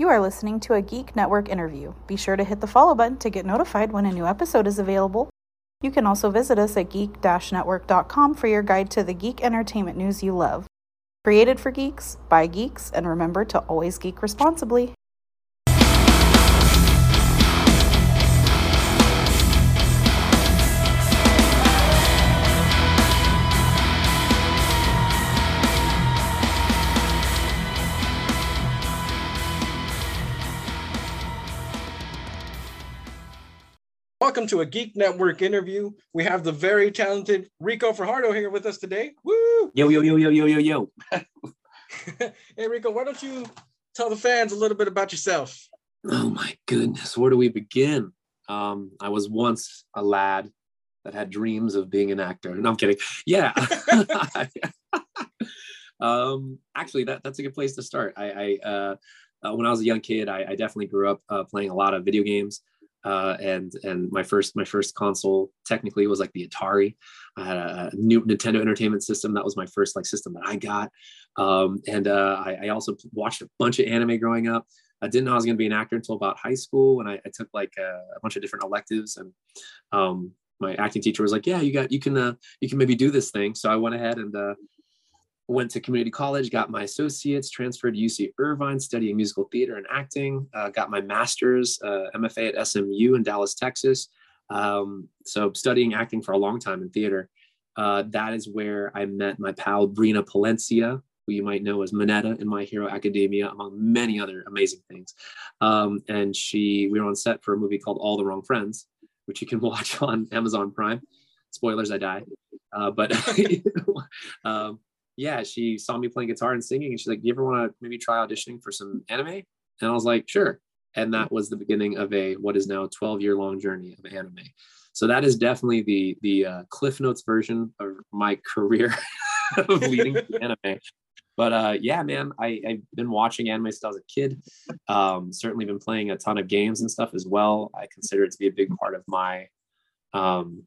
You are listening to a Geek Network interview. Be sure to hit the follow button to get notified when a new episode is available. You can also visit us at geek-network.com for your guide to the geek entertainment news you love. Created for geeks, by geeks, and remember to always geek responsibly. Welcome to a Geek Network interview. We have the very talented Ricco Fajardo here with us today. Woo! Yo, yo, yo, yo, yo, yo, yo. hey, Ricco, why don't you tell the fans a little bit about yourself? Oh my goodness, where do we begin? Um, I was once a lad that had dreams of being an actor. No, I'm kidding. Yeah. um, actually, that, that's a good place to start. I, I uh, uh, when I was a young kid, I, I definitely grew up uh, playing a lot of video games uh, and and my first my first console technically was like the Atari. I had a, new Nintendo Entertainment System. That was my first like system that I got. Um, and uh, I, I, also watched a bunch of anime growing up. I didn't know I was going to be an actor until about high school when I, I took like a, a, bunch of different electives and um, my acting teacher was like, "Yeah, you got you can uh, you can maybe do this thing." So I went ahead and uh, went to community college, got my associates, transferred to UC Irvine, studying musical theater and acting, uh, got my master's, uh, MFA at SMU in Dallas, Texas. Um, so studying acting for a long time in theater. Uh, that is where I met my pal Brina Palencia, who you might know as Mineta in My Hero Academia, among many other amazing things. Um, and she, we were on set for a movie called All the Wrong Friends, which you can watch on Amazon Prime. Spoilers, I die. Uh, but um, yeah, she saw me playing guitar and singing, and she's like, "Do you ever want to maybe try auditioning for some anime?" And I was like, "Sure." And that was the beginning of a what is now a 12 year long journey of anime. So that is definitely the the uh, Cliff Notes version of my career of leading anime. But uh, yeah, man, I, have been watching anime since I was a kid. Um, certainly been playing a ton of games and stuff as well. I consider it to be a big part of my um,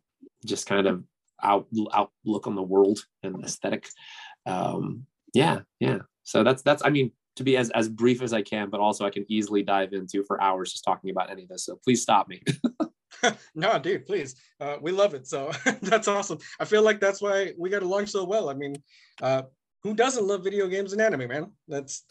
just kind of out, outlook on the world and aesthetic um, yeah, yeah. So that's that's I mean to be as as brief as I can, but also I can easily dive into for hours just talking about any of this. So please stop me. no, dude, please. Uh, we love it. So that's awesome. I feel like that's why we got along so well. I mean, uh, who doesn't love video games and anime, man? That's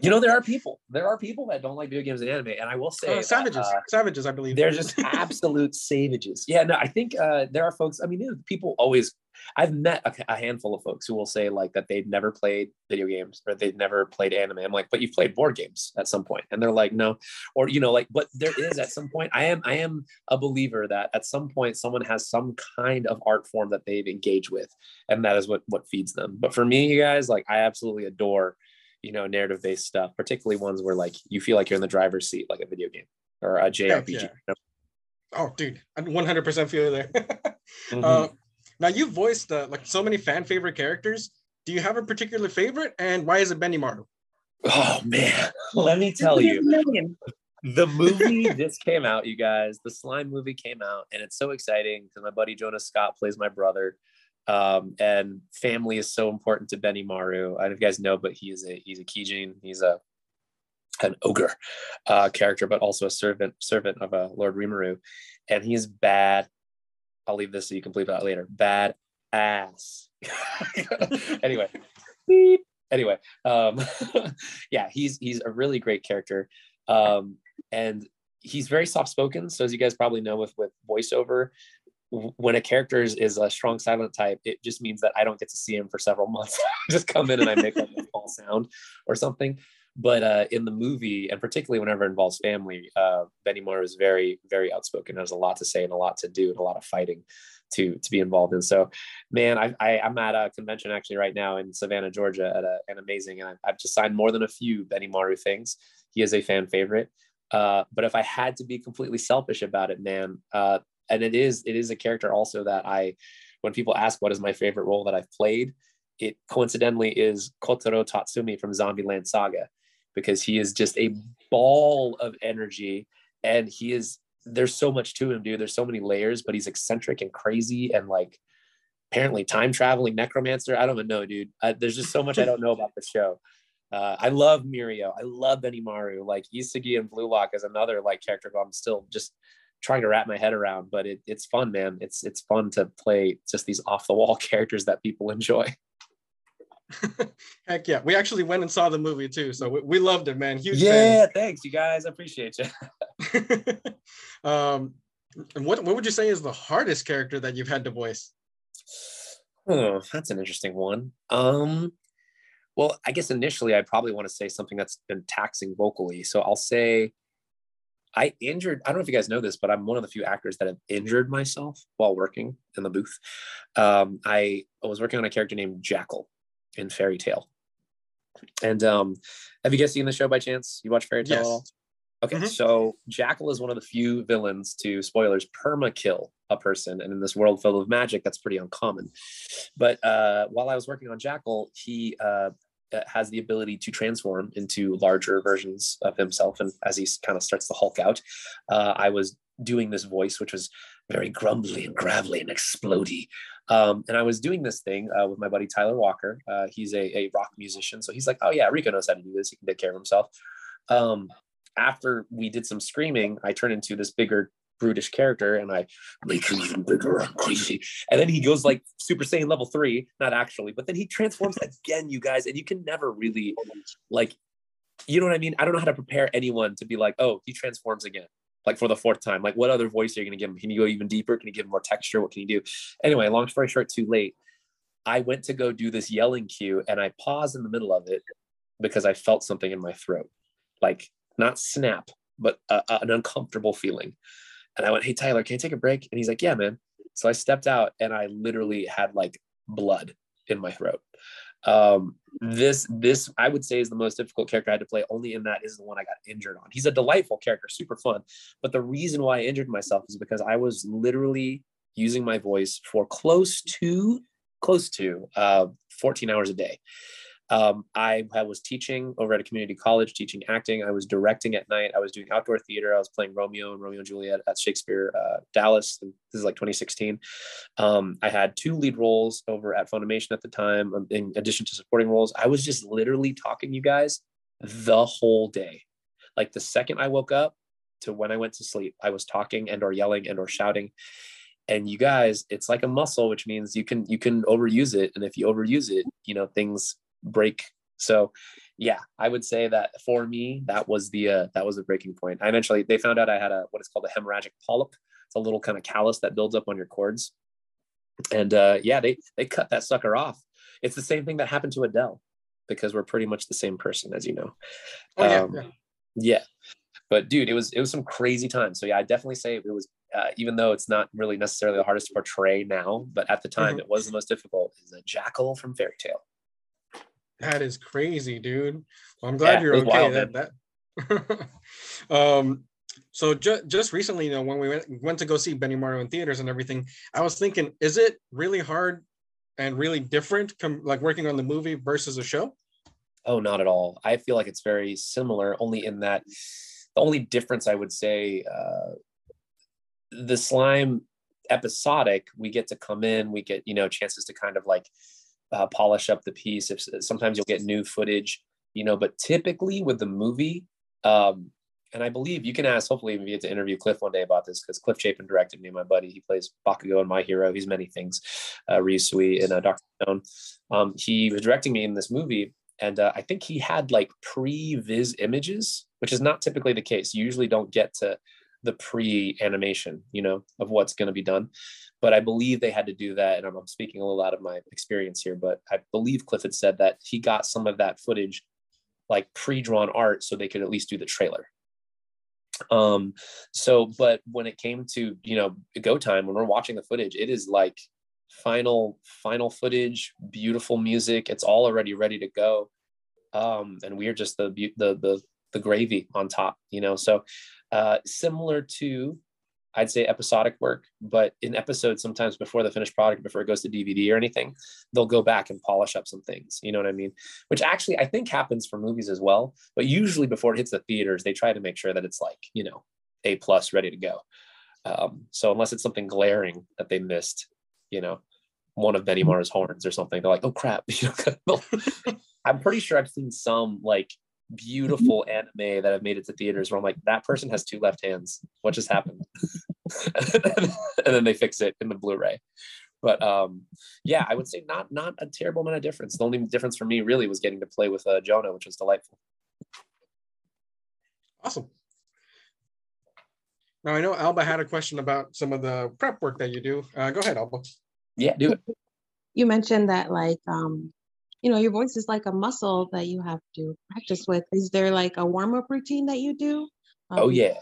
you know, there are people. There are people that don't like video games and anime, and I will say, uh, savages, that, uh, savages. I believe they're just absolute savages. Yeah, no, I think uh, there are folks. I mean, people always I've met a, a, handful of folks who will say like that they've never played video games or they've never played anime. I'm like, but you've played board games at some point, and they're like, no, or you know, like, but there is at some point. I am I am a believer that at some point someone has some kind of art form that they've engaged with, and that is what what feeds them. But for me, you guys, like, I absolutely adore you know narrative based stuff, particularly ones where like you feel like you're in the driver's seat, like a video game or a JRPG. Yeah. Oh, dude, I 100% feel you there. mm-hmm. uh, now you've voiced uh, like so many fan favorite characters. Do you have a particular favorite, and why is it Benimaru? Oh man, let me tell you. the movie just came out, you guys. The slime movie came out, and it's so exciting because my buddy Jonah Scott plays my brother. Um, and family is so important to Benimaru. I don't know if you guys know, but he is a he's a Kijin. He's a an ogre uh, character, but also a servant servant of uh, Lord Rimuru, and he's bad I'll leave this so you can believe that later. Bad ass. anyway, beep. Anyway, um, yeah, he's he's a really great character, um, and he's very soft spoken. So as you guys probably know, with with voiceover, when a character is, is a strong silent type, it just means that I don't get to see him for several months. just come in and I make like a false sound or something. But uh, in the movie, and particularly whenever it involves family, uh, Benimaru is very, very outspoken. There's a lot to say and a lot to do and a lot of fighting to to be involved in. So, man, I, I am at a convention actually right now in Savannah, Georgia, at a, an amazing, and I've just signed more than a few Benny Benimaru things. He is a fan favorite. Uh, but if I had to be completely selfish about it, man, uh, and it is it is a character also that I, when people ask what is my favorite role that I've played, it coincidentally is Kotaro Tatsumi from Zombieland Saga because he is just a ball of energy and he is there's so much to him dude there's so many layers but he's eccentric and crazy and like apparently time traveling necromancer i don't even know dude I, there's just so much i don't know about the show Uh, I love Mirio. I love Benimaru. Like Isagi and Blue Lock is another like character who I'm still just trying to wrap my head around. But it, it's fun, man. It's it's fun to play just these off the wall characters that people enjoy. Heck yeah. We actually went and saw the movie too. So we, we loved it, man. Huge Yeah, thanks, you guys. I appreciate you. um, and what, what would you say is the hardest character that you've had to voice? Oh, that's an interesting one. Um, well, I guess initially I probably want to say something that's been taxing vocally. So I'll say I injured, I don't know if you guys know this, but I'm one of the few actors that have injured myself while working in the booth. Um, I was working on a character named Jackal in Fairy Tail. And um, have you guys seen the show by chance? You watch Fairy Tail? Yes. Okay, mm-hmm. so Jackal is one of the few villains to spoilers perma kill a person, and in this world filled with magic, that's pretty uncommon. But uh, while I was working on Jackal, he uh, uh has the ability to transform into larger versions of himself, and as he kind of starts to Hulk out, uh, I was doing this voice, which was very grumbly and gravelly and explody. Um, and I was doing this thing uh, with my buddy Tyler Walker. Uh, he's a, a, rock musician. So he's like, oh, yeah, Ricco knows how to do this. He can take care of himself. Um, after we did some screaming, I turned into this bigger, brutish character and I make him even bigger and crazy. And then he goes like Super Saiyan level three, not actually, but then he transforms again, you guys. And you can never really like, you know what I mean? I don't know how to prepare anyone to be like, oh, he transforms again like for the fourth time? Like, what other voice are you going to give him? Can you go even deeper? Can you give him more texture? What can you do? Anyway, long story short, too late. I went to go do this yelling cue and I paused in the middle of it because I felt something in my throat, like not snap, but a, a, an uncomfortable feeling. And I went, Hey, Tyler, can you take a break? And he's like, Yeah, man. So I stepped out and I literally had like blood in my throat um this this i would say is the most difficult character i had to play only in that is the one i got injured on. He's a delightful character super fun but the reason why i injured myself is because i was literally using my voice for close to close to uh, 14 hours a day um, I, I, was teaching over at a community college, teaching acting. I was directing at night. I was doing outdoor theater. I was playing Romeo and Romeo and Juliet at Shakespeare uh, Dallas. This is like 2016. Um, I had two lead roles over at Funimation at the time, um, in addition to supporting roles. I was just literally talking you guys the whole day. Like the second I woke up to when I went to sleep, I was talking and or yelling and or shouting and you guys it's like a muscle which means you can you can overuse it and if you overuse it you know things break. So yeah, I would say that for me, that was the uh, that was the breaking point. I eventually they found out I had a what is called a hemorrhagic polyp. It's a little kind of callus that builds up on your cords. And uh, yeah, they they cut that sucker off. It's the same thing that happened to Adele because we're pretty much the same person, as you know. Oh, yeah, um, yeah. yeah. But dude, it was it was some crazy time. So yeah, I definitely say it was uh, even though it's not really necessarily the hardest to portray now, but at the time mm-hmm. it was the most difficult. Is a jackal from Fairy Tail. That is crazy, dude. Well, I'm glad yeah, you're okay. Wild, that that. um, so just just recently, you know, when we went went to go see Benimaru in theaters and everything, I was thinking, is it really hard and really different, com- like working on the movie versus a show? Oh, not at all. I feel like it's very similar, only in that the only difference I would say, uh, the slime episodic, we get to come in, we get you know chances to kind of like uh, polish up the piece. If sometimes you'll get new footage, you know, but typically with the movie, um, and I believe you can ask. Hopefully, we get to interview Cliff one day about this because Cliff Chapin directed me, my buddy. He plays Bakugo in My Hero. He's many things. Uh, Ryusui in uh, Doctor Stone. Um, he was directing me in this movie, and uh, I think he had like pre-viz images, which is not typically the case. You usually don't get to the pre-animation, you know, of what's going to be done but I believe they had to do that. And I'm, I'm, speaking a little out of my experience here, but I believe Cliff had said that he got some of that footage like pre-drawn art so they could at least do the trailer. Um, so, but when it came to, you know, go time, when we're watching the footage, it is like final, final footage, beautiful music. It's all already ready to go. Um, and we are just the, the, the, the gravy on top, you know? So, uh, similar to I'd say episodic work, but in episodes, sometimes before the finished product, before it goes to DVD or anything, they'll go back and polish up some things. You know what I mean? Which actually I think happens for movies as well. But usually before it hits the theaters, they try to make sure that it's like, you know, A plus ready to go. Um, so unless it's something glaring that they missed, you know, one of Benimaru's horns or something, they're like, oh crap. I'm pretty sure I've seen some like beautiful anime that have made it to theaters where I'm like, that person has two left hands. What just happened? and then they fix it in the Blu-ray. But um, yeah, I would say not not a terrible amount of difference. The only difference for me really was getting to play with uh, Jonah, which was delightful. Awesome. Now I know Alba had a question about some of the prep work that you do. Uh, go ahead, Alba. Yeah, do it. You mentioned that like um, you know, your voice is like a muscle that you have to practice with. Is there like a warm up routine that you do? Um, oh yeah,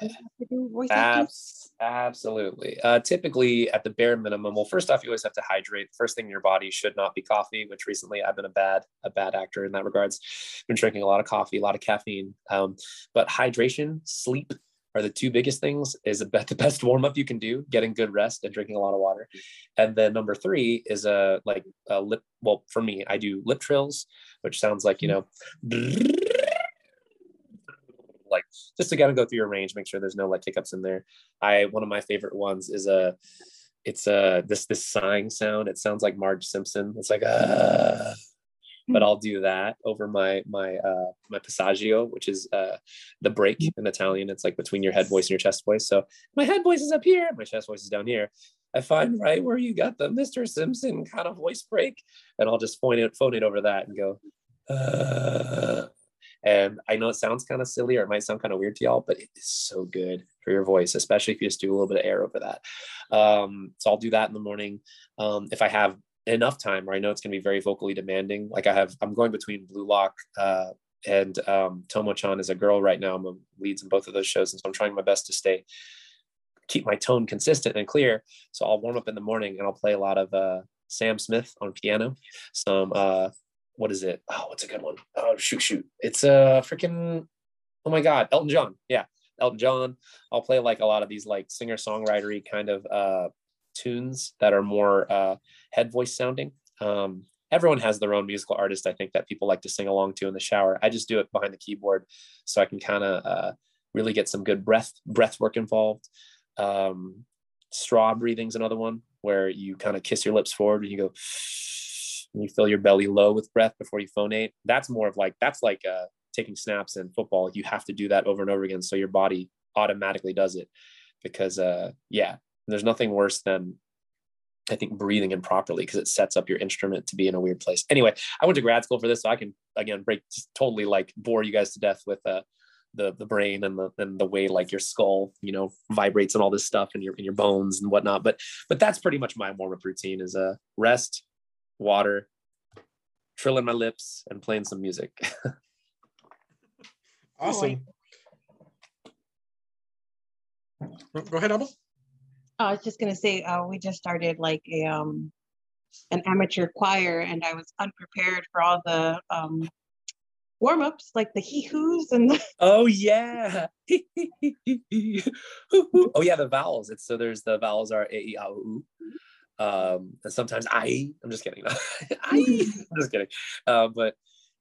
Abs- absolutely. Uh, typically, at the bare minimum, well, first off, you always have to hydrate. First thing in your body should not be coffee. Which recently, I've been a bad a bad actor in that regards. Been drinking a lot of coffee, a lot of caffeine. Um, but hydration, sleep, are the two biggest things is the best warm up you can do getting good rest and drinking a lot of water. And then number three is a like a lip well for me i do lip trills which sounds like you know like just to kind of go through your range make sure there's no like hiccups in there. I one of my favorite ones is a it's a this this sighing sound. It sounds like marge simpson. It's like uh but I'll do that over my my uh, my passaggio, which is uh, the break in Italian. It's like between your head voice and your chest voice. So my head voice is up here, my chest voice is down here. I find right where you got the Mr. Simpson kind of voice break, and I'll just phone it phone it over that and go. Uh, and I know it sounds kind of silly or it might sound kind of weird to y'all, but it is so good for your voice, especially if you just do a little bit of air over that. Um, so I'll do that in the morning. Um, if I have enough time where I know it's going to be very vocally demanding. Like I have, I'm going between Blue Lock uh, and um, Tomo-chan is a girl right now. I'm a leads in both of those shows, and so I'm trying my best to stay, keep my tone consistent and clear. So I'll warm up in the morning and I'll play a lot of uh, Sam Smith on piano. Some uh, what is it? Oh, what's a good one? Oh, shoot, shoot! It's a uh, freaking oh my god, Elton John. Yeah, Elton John. I'll play like a lot of these like singer songwritery kind of uh, tunes that are more uh, head voice sounding. Um, everyone has their own musical artist, I think, that people like to sing along to in the shower. I just do it behind the keyboard so I can kind of uh, really get some good breath breath work involved. Um, straw breathing is another one where you kind of kiss your lips forward and you go and you fill your belly low with breath before you phonate. That's more of like that's like uh, taking snaps in football. You have to do that over and over again so your body automatically does it because uh, yeah there's nothing worse than I think breathing improperly because it sets up your instrument to be in a weird place. Anyway, I went to grad school for this, so I can again break totally like bore you guys to death with uh, the the brain and the and the way like your skull you know vibrates and all this stuff and your in your bones and whatnot. But but that's pretty much my warm up routine is uh rest, water, trilling my lips, and playing some music. awesome. Go ahead, Abel. I was just gonna say, uh, we just started like a um, an amateur choir, and I was unprepared for all the um, warm ups, like the hee hoos and. The- oh yeah. oh yeah, the vowels. It's so there's the vowels are a e i o u. Um, and sometimes I. I'm just kidding. I. I'm just kidding. Uh, but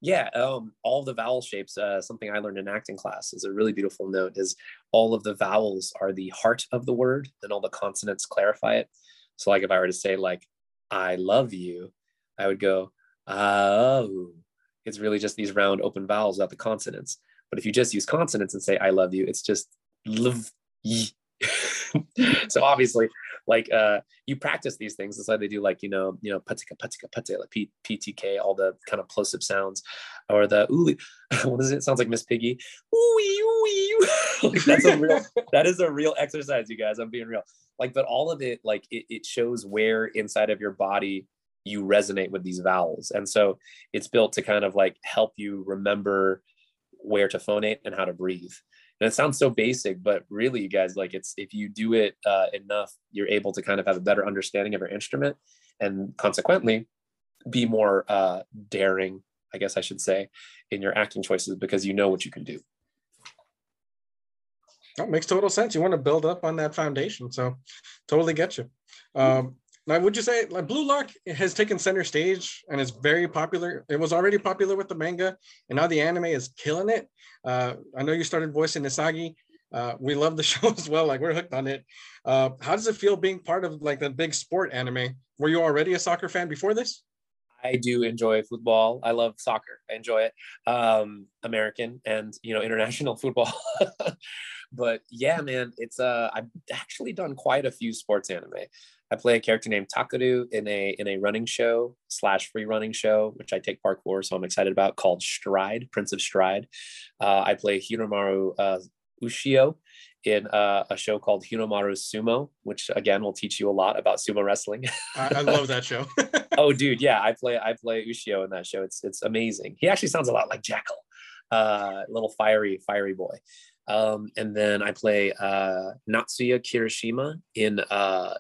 yeah, um, all the vowel shapes. Uh, something I learned in acting class is a really beautiful note. Is all of the vowels are the heart of the word, and all the consonants clarify it. So, like if I were to say like "I love you," I would go "oh." It's really just these round open vowels without the consonants. But if you just use consonants and say "I love you," it's just love. so obviously like uh you practice these things. That's why they do like you know you know patika patika patika like P- ptk all the kind of plosive sounds. Or the ooh what is it, it sounds like miss piggy. Ooh, ooh, like that's a real that is a real exercise you guys. I'm being real. Like but all of it like it, it shows where inside of your body you resonate with these vowels. And so it's built to kind of like help you remember where to phonate and how to breathe and it sounds so basic but really you guys like it's if you do it uh, enough you're able to kind of have a better understanding of your instrument and consequently be more uh, daring i guess i should say in your acting choices because you know what you can do. That makes total sense. You want to build up on that foundation so totally get you. Um, now, would you say like Blue Lock has taken center stage and is very popular? It was already popular with the manga, and now the anime is killing it. Uh, I know you started voicing Isagi. Uh, we love the show as well. Like we're hooked on it. Uh, how does it feel being part of like the big sport anime? Were you already a soccer fan before this? I do enjoy football. I love soccer. I enjoy it. Um, American and you know international football. but yeah, man, it's uh I've actually done quite a few sports anime. I play a character named Takeru in a in a running show slash free running show, which I take parkour, so I'm excited about, called Stride, Prince of Stride. Uh, I play Hinomaru uh, Ushio in uh, a show called Hinomaru Sumo, which again will teach you a lot about sumo wrestling. I, I love that show. oh, dude, yeah, I play I play Ushio in that show. It's it's amazing. He actually sounds a lot like Jackal, uh, little fiery fiery boy. Um, and then I play uh, Natsuya Kirishima in uh,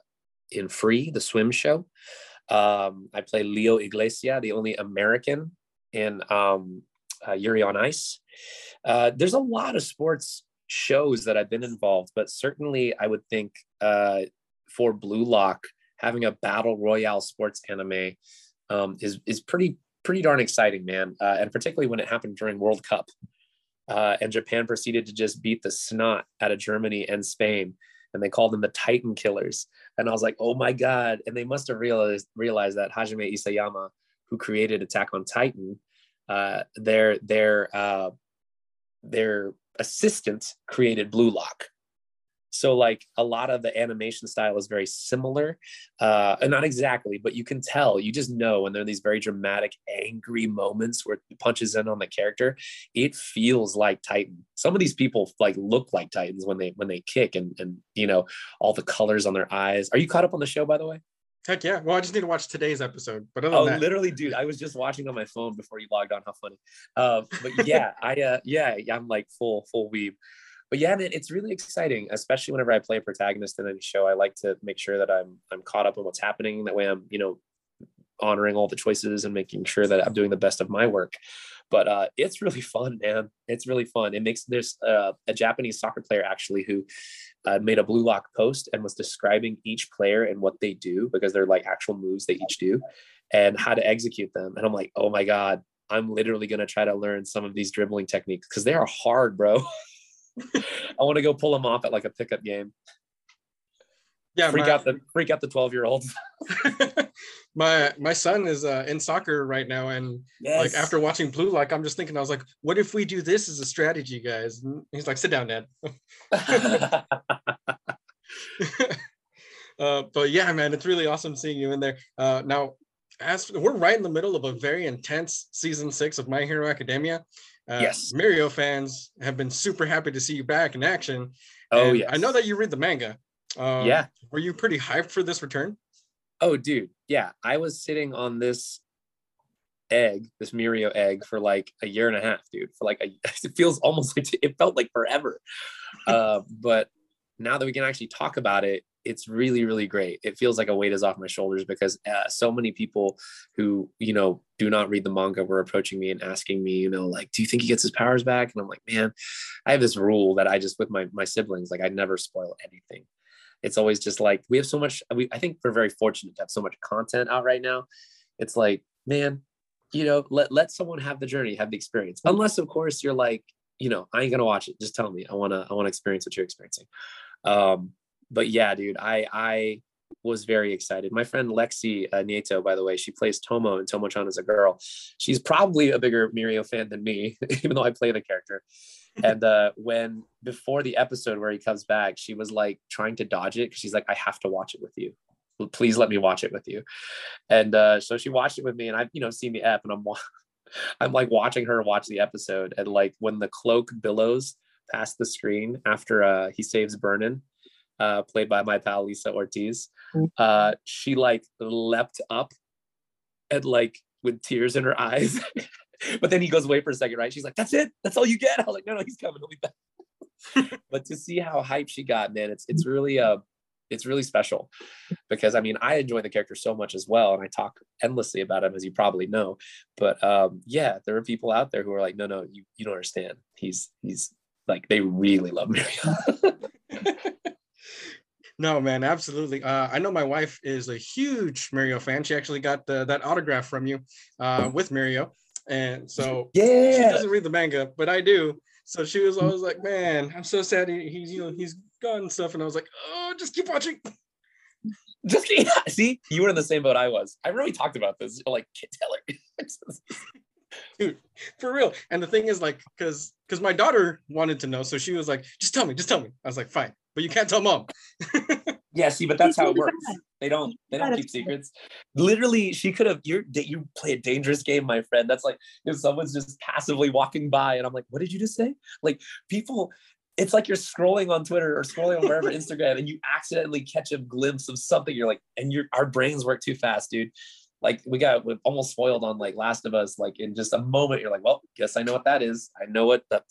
in Free, the swim show. Um, I play Leo Iglesia, the only American in um, uh, Yuri on Ice. Uh, there's a lot of sports shows that I've been involved, but certainly I would think uh, for Blue Lock, having a battle royale sports anime um, is is pretty pretty darn exciting, man. Uh, and particularly when it happened during World Cup, uh, and Japan proceeded to just beat the snot out of Germany and Spain, and they called them the Titan Killers. And I was like, oh my god! And they must have realized realized that Hajime Isayama, who created Attack on Titan, uh, their their uh, their assistant created Blue Lock. So like a lot of the animation style is very similar, uh, and not exactly, but you can tell. You just know when there are these very dramatic, angry moments where it punches in on the character. It feels like Titan. Some of these people like look like Titans when they when they kick, and and you know all the colors on their eyes. Are you caught up on the show, by the way? Heck yeah. Well, I just need to watch today's episode. But oh, that... literally, dude, I was just watching on my phone before you logged on. How funny. Uh, but yeah, I uh, yeah, I'm like full full weeb. But yeah, man, it's really exciting, especially whenever I play a protagonist in any show. I like to make sure that I'm I'm caught up on what's happening. That way, I'm you know honoring all the choices and making sure that I'm doing the best of my work. But uh, it's really fun, man. It's really fun. It makes there's uh, a Japanese soccer player actually who uh, made a blue lock post and was describing each player and what they do because they're like actual moves they each do and how to execute them. And I'm like, oh my God, I'm literally going to try to learn some of these dribbling techniques because they are hard, bro. I want to go pull them off at like a pickup game. Yeah, freak my, out the freak out the 12 year olds. my my son is uh, in soccer right now, and yes. like after watching Blue Lock, I'm just thinking, I was like, what if we do this as a strategy, guys? And he's like, sit down, Dad. uh, but yeah, man, it's really awesome seeing you in there. Uh, now, as we're right in the middle of a very intense season six of My Hero Academia. Uh, yes, Mirio fans have been super happy to see you back in action. Oh yeah, I know that you read the manga. Um, yeah. Were you pretty hyped for this return? Oh, dude. Yeah. I was sitting on this egg, this Mirio egg, for like a year and a half, dude. For like, a, it feels almost like it felt like forever. uh, but now that we can actually talk about it, it's really, really great. It feels like a weight is off my shoulders because uh, so many people who, you know, do not read the manga were approaching me and asking me, you know, like, do you think he gets his powers back? And I'm like, man, I have this rule that I just, with my, my siblings, like I never spoil anything. It's always just like we have so much we, i think we're very fortunate to have so much content out right now. It's like man you know let, let someone have the journey have the experience. Unless of course you're like you know i ain't gonna watch it. Just tell me. I want to i want to experience what you're experiencing. Um but yeah dude i i was very excited. My friend Lexi uh, Nieto, by the way, she plays Tomo and Tomo-chan as a girl. She's probably a bigger Mirio fan than me, even though I play the character and uh, when before the episode where he comes back, she was like trying to dodge it because she's like, I have to watch it with you. Please let me watch it with you. And uh, so she watched it with me, and I've you know seen the app, and I'm I'm like watching her watch the episode, and like when the cloak billows past the screen after uh, he saves Burnin, uh, played by my pal Lisa Ortiz, mm. uh, she like leapt up and like with tears in her eyes but then he goes away for a second, right? She's like, "That's it. That's all you get." I was like, "No, no, he's coming. He'll be back." but to see how hype she got, man, it's it's really uh it's really special because I mean I enjoy the character so much as well, and I talk endlessly about him as you probably know. But um, yeah, there are people out there who are like, "No, no, you you don't understand. He's he's like they really love Mirio." No, man, absolutely. Uh, I know my wife is a huge Mirio fan. She actually got the, that autograph from you uh, with Mirio And so yeah, she doesn't read the manga, but I do. So she was always like, "Man, I'm so sad he, he's you know he's gone and stuff." And I was like, "Oh, just keep watching." Just yeah, see, you were in the same boat I was. I really talked about this. Like, tell her. Dude, for real. And the thing is, like, because because my daughter wanted to know, so she was like, "Just tell me, just tell me." I was like, "Fine," but you can't tell mom. yeah, see, but that's how it works. They don't they don't keep secrets. Literally, she could have. You're you play a dangerous game, my friend. That's like if someone's just passively walking by, and I'm like, "What did you just say?" Like people it's like you're scrolling on Twitter or scrolling on wherever Instagram and you accidentally catch a glimpse of something. You're like, and your our brains work too fast, dude. Like we got we almost spoiled on like Last of Us. Like in just a moment, you're like, well, guess I know what that is. I know what the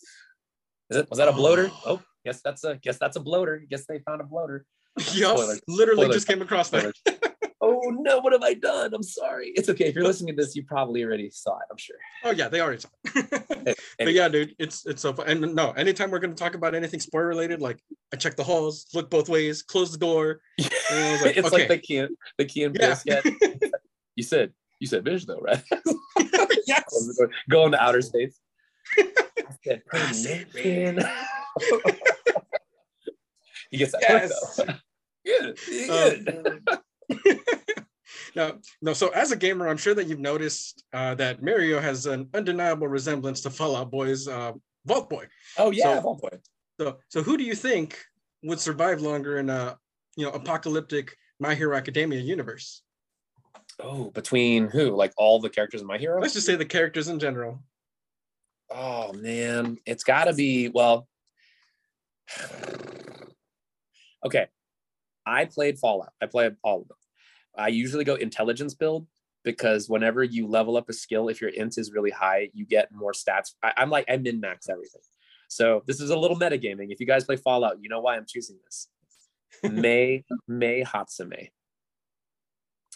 is it. Was that a bloater? Oh, guess that's a guess that's a bloater. Guess they found a bloater. Yep, literally just came across that oh no, what have I done? I'm sorry. It's okay. If you're listening to this, you probably already saw it, I'm sure. Oh yeah, they already saw it. but yeah, dude, it's it's so fun. And no, anytime we're gonna talk about anything spoiler related, like I check the halls, look both ways, close the door. Like, it's okay. like the key the key and yeah. You said you said Vish though, right? yes. Go into outer space. I said, he gets that yes. though. Good. Good. Um, no, no. So as a gamer, I'm sure that you've noticed uh, that Mirio has an undeniable resemblance to Fallout Boy's uh, Vault Boy. Oh yeah, so, Vault Boy. So, so who do you think would survive longer in a you know apocalyptic My Hero Academia universe? Oh, between who? Like all the characters in My Hero? Let's just say the characters in general. Oh man, it's got to be well. okay, I played Fallout. I play all of them. I usually go intelligence build because whenever you level up a skill, if your int is really high, you get more stats. I, am like I min max everything. So this is a little metagaming. If you guys play Fallout, you know why I'm choosing this. May Mei Hatsume.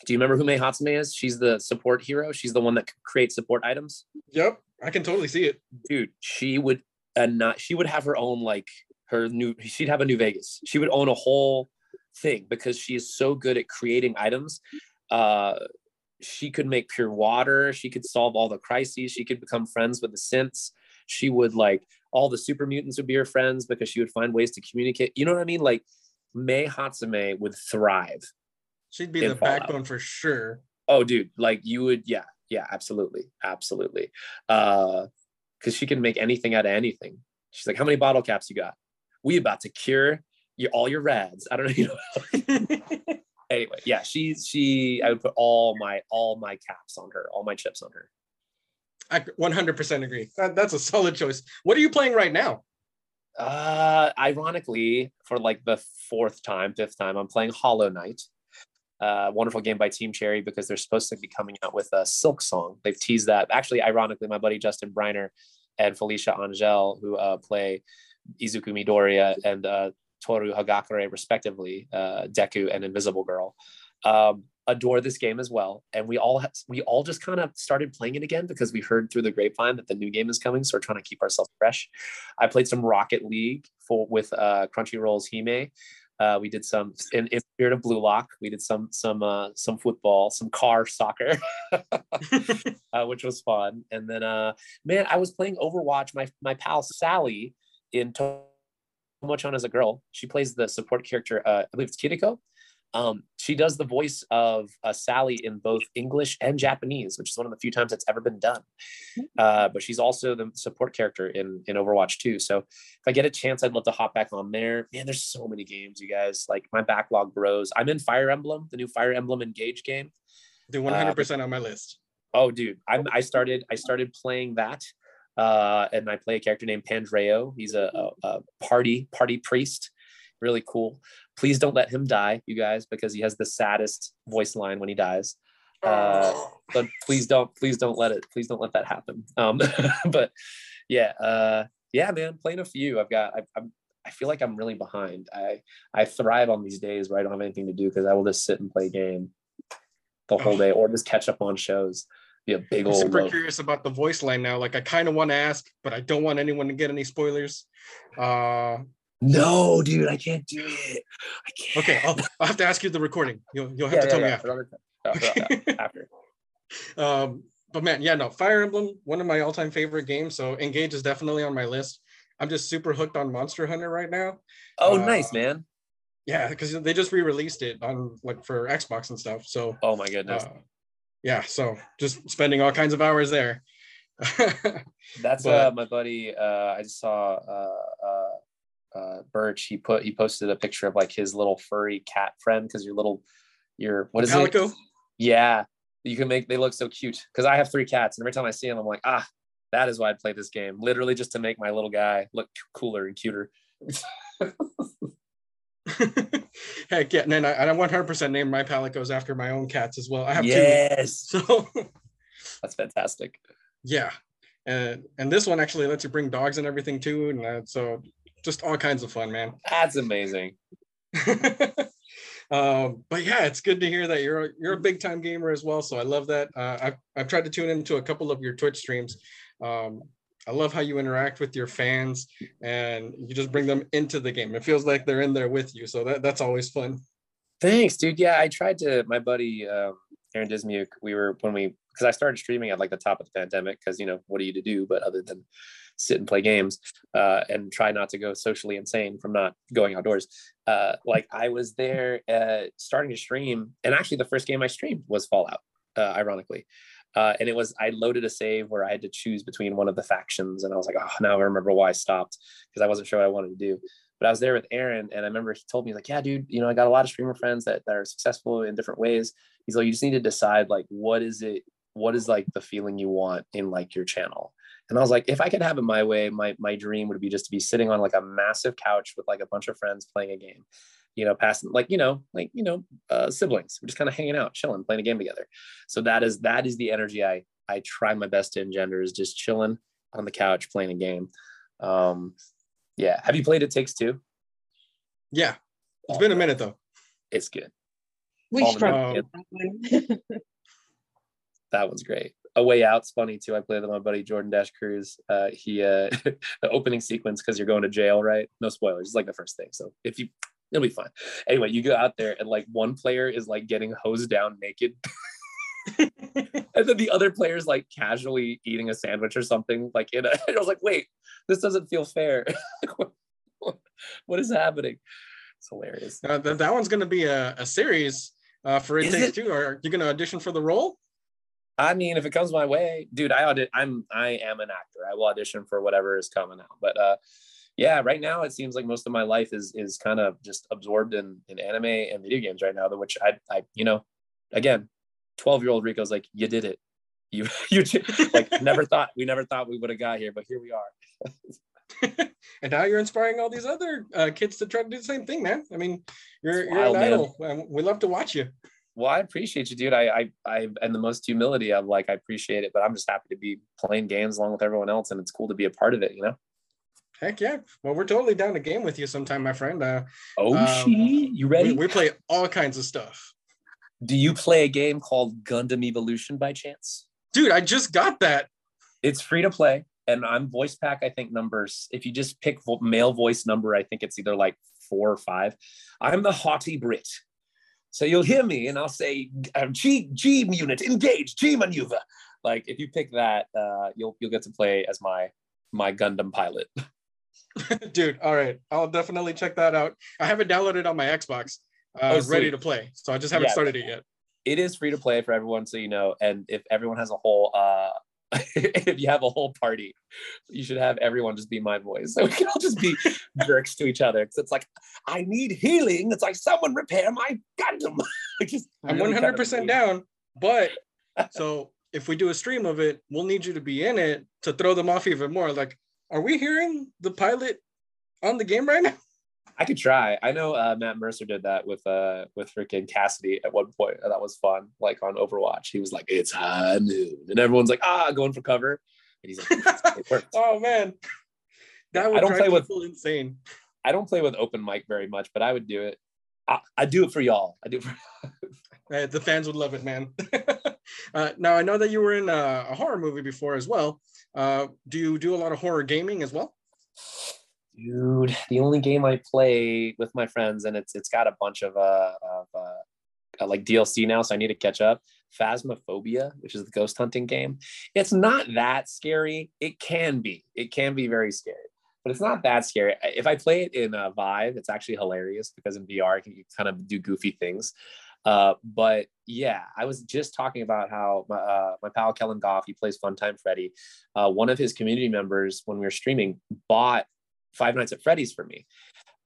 Do you remember who Mei Hatsume is? She's the support hero. She's the one that creates support items. Yep, I can totally see it, dude. She would and not. She would have her own like her new. She'd have a New Vegas. She would own a whole thing because she is so good at creating items. Uh, she could make pure water. She could solve all the crises. She could become friends with the synths. She would like all the super mutants would be her friends because she would find ways to communicate. You know what I mean? Like Mei Hatsume would thrive. She'd be the Fallout. backbone for sure. Oh, dude, like you would, yeah, yeah, absolutely, absolutely. Uh, because she can make anything out of anything. She's like, "How many bottle caps you got? We about to cure your all your rads. I don't know. You know. anyway, yeah, she's she. I would put all my all my caps on her, all my chips on her. I 100% agree. That, that's a solid choice. What are you playing right now? Uh, ironically, for like the fourth time, fifth time, I'm playing Hollow Knight. Uh, wonderful game by Team Cherry because they're supposed to be coming out with a Silk Song. They've teased that. Actually, ironically, my buddy Justin Briner and Felecia Angelle, who uh, play Izuku Midoriya and uh, Toru Hagakure, respectively, uh, Deku and Invisible Girl, um, adore this game as well. And we all ha- we all just kind of started playing it again because we heard through the grapevine that the new game is coming. So we're trying to keep ourselves fresh. I played some Rocket League for with uh, Crunchyroll's Hime. Uh, we did some in, in spirit of Blue Lock. We did some some uh, some football, some car soccer, uh, which was fun. And then, uh, man, I was playing Overwatch. My my pal Sally in Tomo-chan as a girl. She plays the support character, uh, I believe it's Kiriko. Um, she does the voice of uh, Sally in both English and Japanese, which is one of the few times that's ever been done. Hmm. Uh, but she's also the support character in in Overwatch too. So if I get a chance, I'd love to hop back on there. Man, there's so many games, you guys. Like my backlog grows. I'm in Fire Emblem, the new Fire Emblem Engage game. The 100% uh, on my list. Oh, dude, I'm I started I started playing that uh, and I play a character named Pandreo. He's a, a, a, party party priest, really cool. Please don't let him die, you guys, because he has the saddest voice line when he dies. Uh, but please don't, please don't let it, please don't let that happen. Um, but yeah, uh, yeah, man, playing a few. I've got, I, I'm, I feel like I'm really behind. I I thrive on these days where I don't have anything to do because I will just sit and play game the whole day or just catch up on shows be a big I'm old. Super love. curious about the voice line now. Like I kind of want to ask, but I don't want anyone to get any spoilers. Uh, no, dude, I can't do it. I can't. Okay, I'll, I'll have to ask you the recording. You'll you'll have yeah, to tell yeah, me after. after. after. um, but man, yeah, no, Fire Emblem, one of my all-time favorite games. So Engage is definitely on my list. I'm just super hooked on Monster Hunter right now. Oh, uh, nice, man. Yeah, because they just re-released it on like for Xbox and stuff. So oh my goodness. Uh, yeah, so just spending all kinds of hours there. That's but, uh my buddy. Uh I just saw uh Birch. He put he posted a picture of like his little furry cat friend because your little your what is Palico? it? Yeah, you can make they look so cute because I have three cats and every time I see them I'm like ah that is why I'd play this game literally just to make my little guy look cooler and cuter. Heck yeah, and then I, I 100% name my palicos after my own cats as well. I have yes. two. So that's fantastic. Yeah, and and this one actually lets you bring dogs and everything too, and uh, so just all kinds of fun, man. That's amazing. um, but yeah, it's good to hear that you're a, you're a big time gamer as well. So I love that. Uh, I've I've tried to tune into a couple of your Twitch streams. Um, I love how you interact with your fans and you just bring them into the game. It feels like they're in there with you. So that, that's always fun. Thanks, dude. Yeah, I tried to, my buddy, um, Aaron Dismuke, we were, when we, because I started streaming at like the top of the pandemic, because, you know, what are you to do but other than sit and play games uh, and try not to go socially insane from not going outdoors. Uh, like I was there uh, starting to stream, and actually the first game I streamed was Fallout, uh, ironically. Uh, and it was I loaded a save where I had to choose between one of the factions, and I was like, oh, now I remember why I stopped because I wasn't sure what I wanted to do. But I was there with Aaron, and I remember he told me like, yeah, dude, you know, I got a lot of streamer friends that, that are successful in different ways. He's like, you just need to decide like what is it, what is like the feeling you want in like your channel. And I was like, if I could have it my way, my my dream would be just to be sitting on like a massive couch with like a bunch of friends playing a game you know, passing like, you know, like, you know, uh, siblings, we're just kind of hanging out, chilling, playing a game together. So that is, that is the energy I, I try my best to engender is just chilling on the couch, playing a game. Um, yeah. Have you played It Takes Two? Yeah. It's oh, been a minute though. It's good. We struggled that one. that one's great. A Way Out's funny too. I play with my buddy Jordan Dash Cruz. Uh, he uh, the opening sequence because you're going to jail, right? No spoilers. It's like the first thing. So if you it'll be fine. Anyway, you go out there and like one player is like getting hosed down naked. and then the other player's like casually eating a sandwich or something. Like in a, I was like, wait, this doesn't feel fair. what is happening? It's hilarious. Uh, that, that one's gonna be a, a series uh, for It is Takes it? Two. Are you gonna audition for the role? I mean, if it comes my way, dude, I audit. I'm I am an actor. I will audition for whatever is coming out. But uh, yeah, right now it seems like most of my life is is kind of just absorbed in in anime and video games right now. Which I I you know, again, twelve year old Ricco's like, you did it. You you like never thought we never thought we would have got here, but here we are. and now you're inspiring all these other uh, kids to try to do the same thing, man. I mean, you're you're an idol. We love to watch you. Well, I appreciate you, dude. I, I, I, and the most humility. I'm like, I appreciate it, but I'm just happy to be playing games along with everyone else, and it's cool to be a part of it. You know. Heck yeah. Well, we're totally down to game with you sometime, my friend. Uh, oh, um, you ready? We, we, play all kinds of stuff. Do you play a game called Gundam Evolution by chance? Dude, I just got that. It's free to play. And I'm voice pack, I think numbers. If you just pick male voice number, I think it's either like four or five. I'm the haughty Brit. So you'll hear me and I'll say, uh, G, G unit, engage, G maneuver. Like if you pick that, uh, you'll, you'll get to play as my, my Gundam pilot. Dude, all right. I'll definitely check that out. I haven't downloaded on my Xbox. Uh, oh, ready to play. So I just haven't yeah, started it yet. It is free to play for everyone, so you know. And if everyone has a whole uh if you have a whole party, you should have everyone just be my voice. So we can all just be jerks to each other. Because it's like, I need healing. It's like someone repair my Gundam. just I'm 100 percent down. But so if we do a stream of it, we'll need you to be in it to throw them off even more. Like, are we hearing the pilot on the game right now? I could try. I know uh, Matt Mercer did that with uh with freaking Cassidy at one point. That was fun. Like on Overwatch, he was like, "It's high noon," and everyone's like, "Ah, going for cover." And he's like, "Oh man, that would I don't play with insane." I don't play with open mic very much, but I would do it. I, I do it for y'all. I do it for the fans would love it, man. uh, now I know that you were in a, a horror movie before as well. Uh, do you do a lot of horror gaming as well? Dude, the only game I play with my friends, and it's it's got a bunch of uh, of uh, like DLC now, so I need to catch up. Phasmophobia, which is the ghost hunting game. It's not that scary. It can be. It can be very scary. but it's not that scary. If I play it in a Vive, it's actually hilarious because in VR I can kind of do goofy things. Uh, but yeah, I was just talking about how my, uh, my pal Kellen Goff, he plays Funtime Freddy. Uh, one of his community members, when we were streaming, bought Five Nights at Freddy's for me.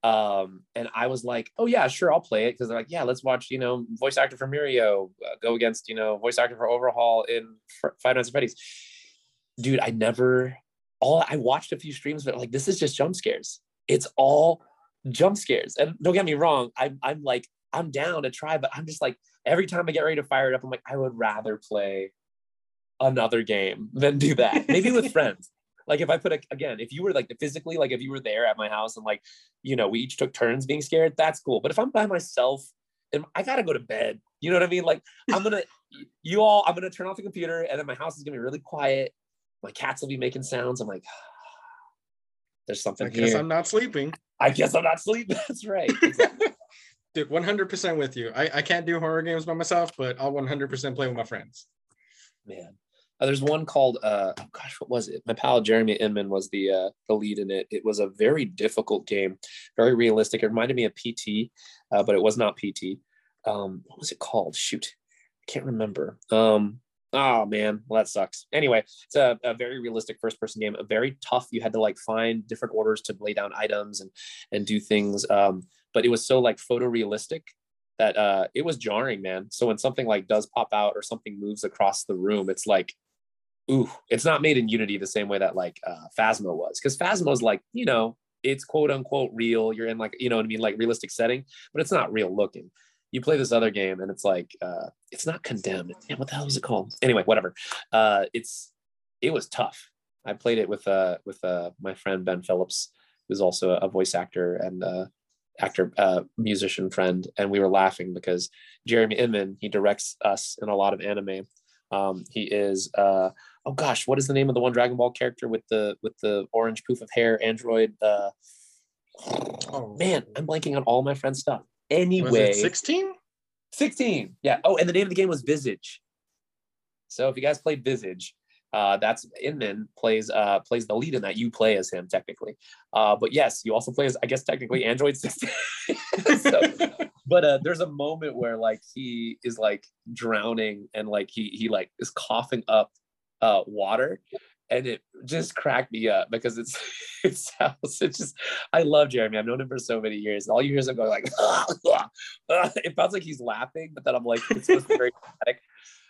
Um, and I was like, oh yeah, sure, I'll play it because they're like, yeah, let's watch, you know, voice actor for Mirio uh, go against, you know, voice actor for Overhaul in Five Nights at Freddy's. Dude, I never, all I watched a few streams, but like, this is just jump scares. It's all jump scares. And don't get me wrong, I'm, I'm like, I'm down to try, but I'm just like, every time I get ready to fire it up, I'm like, I would rather play another game than do that. Maybe with friends like if I put a, again, if you were like physically, like if you were there at my house and like, you know, we each took turns being scared, that's cool. But if I'm by myself and I gotta go to bed, you know what I mean? Like I'm gonna, you all, I'm gonna turn off the computer and then my house is gonna be really quiet. My cats will be making sounds. I'm like, there's something I guess here. I'm not sleeping. I guess I'm not sleeping. That's right. Dude, 100% with you. I, I can't do horror games by myself, but I'll 100% play with my friends. Man, uh, there's one called uh, oh gosh, what was it? My pal Jeremy Inman was the uh, the lead in it. It was a very difficult game, very realistic. It reminded me of PT, uh, but it was not PT. Um, what was it called? Shoot, I can't remember. Um, oh man, well that sucks. Anyway, it's a, a very realistic first person game. A very tough. You had to like find different orders to lay down items and and do things. Um, but it was so like photorealistic that uh, it was jarring, man. So when something like does pop out or something moves across the room, it's like ooh, it's not made in Unity the same way that like uh, Phasmo was, because Phasmo is like, you know, it's quote unquote real. You're in like, you know what I mean, like realistic setting, but it's not real looking. You play this other game and it's like, uh, it's not condemned. Damn, what the hell is it called? Anyway, whatever. Uh, it's it was tough. I played it with uh with uh my friend Ben Phillips, who's also a voice actor and uh actor uh musician friend, and we were laughing because Jeremy Inman he directs us in a lot of anime. Um, he is uh oh gosh, what is the name of the one Dragon Ball character with the with the orange poof of hair android? Uh, oh man, I'm blanking on all my friends' stuff. Anyway, 16? 16. Yeah. Oh, and the name of the game was Visage. So if you guys played Visage, uh, that's Inman plays uh, plays the lead in that. You play as him technically, uh, but yes, you also play as I guess technically Android 16. so, but uh, there's a moment where like he is like drowning and like he he like is coughing up uh, water and it just cracked me up because it's it sounds it's just I love Jeremy. I've known him for so many years. All you hear is him going like it sounds like he's laughing, but then I'm like it's supposed to be very dramatic.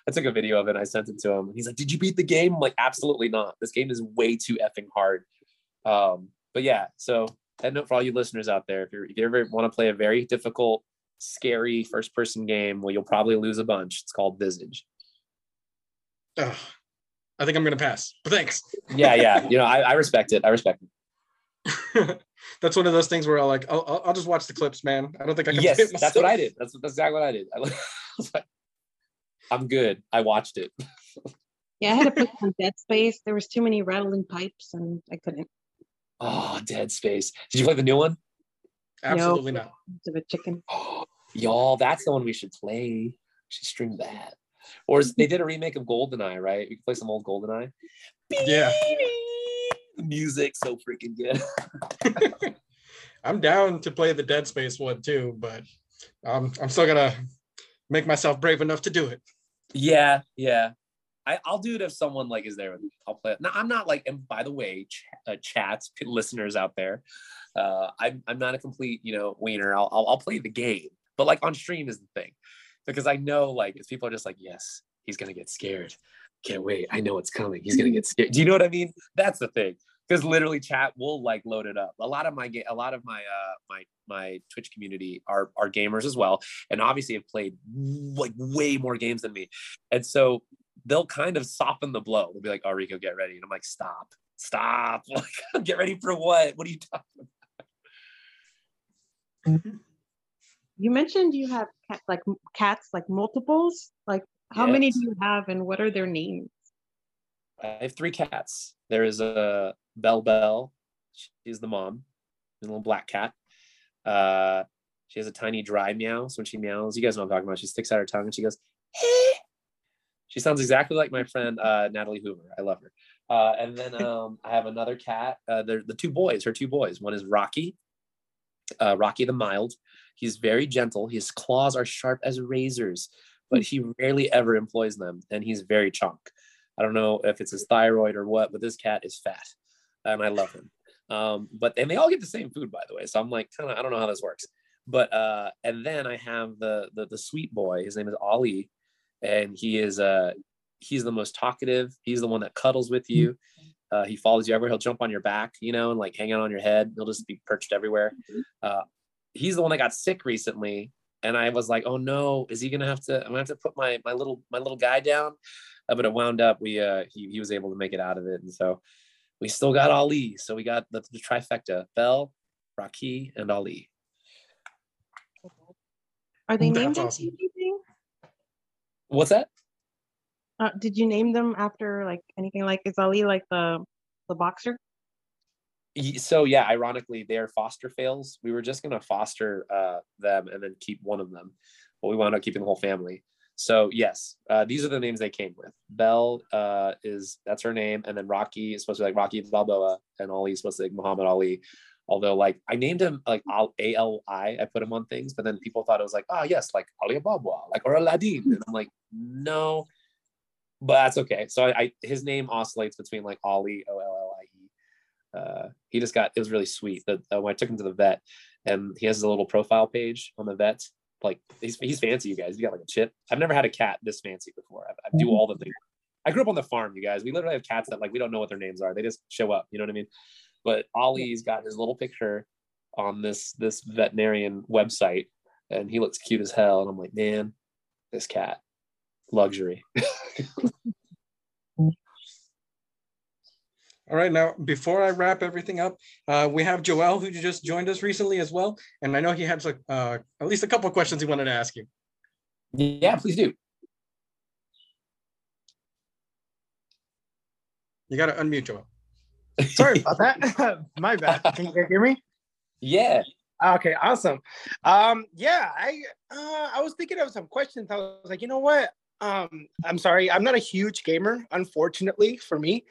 I took a video of it. I sent it to him. He's like, "Did you beat the game?" I'm like, "Absolutely not. This game is way too effing hard." Um, but yeah, so head note for all you listeners out there: if, you if you ever want to play a very difficult, scary first-person game, well, you'll probably lose a bunch. It's called Visage. Ugh, I think I'm gonna pass. But thanks. yeah, yeah. You know, I, I respect it. I respect it. that's one of those things where I'll like, I'll, I'll just watch the clips, man. I don't think I can. Yes, that's what I did. That's, that's exactly what I did. I was like, I'm good. I watched it. yeah, I had to put some Dead Space. There was too many rattling pipes, and I couldn't. Oh, Dead Space. Did you play the new one? Absolutely no, not. Of a chicken. y'all, that's the one we should play. We should stream that. Or they did a remake of Goldeneye, right? We can play some old Goldeneye. Yeah. The music so freaking good. I'm down to play the Dead Space one too, but um, I'm still gonna make myself brave enough to do it. Yeah, yeah. I, will do it if someone like is there with me. I'll play it. I'm not like, and by the way, ch- uh, chats, listeners out there, uh, I'm I'm not a complete you know wiener. I'll, I'll I'll play the game, but like on stream is the thing because I know like if people are just like, yes, he's gonna get scared. Can't wait. I know it's coming. He's gonna get scared. Do you know what I mean? That's the thing. Because literally chat will like load it up. A lot of my a lot of my uh my my Twitch community are are gamers as well. And obviously have played like way more games than me. And so they'll kind of soften the blow. They'll be like, oh Ricco, get ready. And I'm like, stop, stop. Like, get ready for what? What are you talking about? you mentioned you have cats like cats like multiples like how yes. many do you have and what are their names i have three cats there is a bell bell she's the mom a little black cat uh she has a tiny dry meow so when she meows you guys know what i'm talking about she sticks out her tongue and she goes hey. she sounds exactly like my friend uh natalie hoover i love her Uh, and then um, I have another cat. Uh, they're the two boys, her two boys. One is Rocky, uh, Rocky the Mild. He's very gentle. His claws are sharp as razors, but he rarely ever employs them. And he's very chunk. I don't know if it's his thyroid or what, but this cat is fat, and I love him. Um, but and they all get the same food, by the way. So I'm like, kind of, I don't know how this works. But uh, and then I have the, the the sweet boy. His name is Ollie, and he is uh he's the most talkative. He's the one that cuddles with you. Uh, he follows you everywhere. He'll jump on your back, you know, and like hang out on your head. He'll just be perched everywhere. Uh, he's the one that got sick recently, and I was like, oh no, is he gonna have to? I'm gonna have to put my my little my little guy down. Uh, but it wound up we uh he he was able to make it out of it, and so we still got Ali. So we got the, the trifecta: Bell, Rocky, and Ali. Are they named awesome. anything? What's that? Uh, did you name them after like anything like is Ali like the the boxer? So yeah, ironically, they're foster fails. We were just gonna foster uh, them and then keep one of them, but we wound up keeping the whole family. So yes, uh, these are the names they came with. Bell uh, is that's her name, and then Rocky is supposed to be like Rocky Balboa, and Ali is supposed to be like Muhammad Ali. Although like I named him like A L I, I put him on things, but then people thought it was like, oh yes, like Ali Balboa, like or Aladdin, and I'm like, no, but that's okay. So I, I his name oscillates between like Ali O L L I E. Uh, he just got it was really sweet. That uh, when I took him to the vet, and he has a little profile page on the vet. Like he's he's fancy, you guys. He got like a chip. I've never had a cat this fancy before. I, I do mm-hmm. all the things. I grew up on the farm, you guys. We literally have cats that like we don't know what their names are. They just show up. You know what I mean? But Ollie's got his little picture on this this veterinarian website, and he looks cute as hell. And I'm like, man, this cat, luxury. All right, now before I wrap everything up, uh, we have Joel who just joined us recently as well, and I know he had uh, at least a couple of questions he wanted to ask you. Yeah, please do. You got to unmute Joel. Sorry about that. My bad. Can you hear me? Yeah. Okay, awesome. Um, yeah, I uh, I was thinking of some questions. I was like, you know what? Um, I'm sorry, I'm not a huge gamer, unfortunately for me.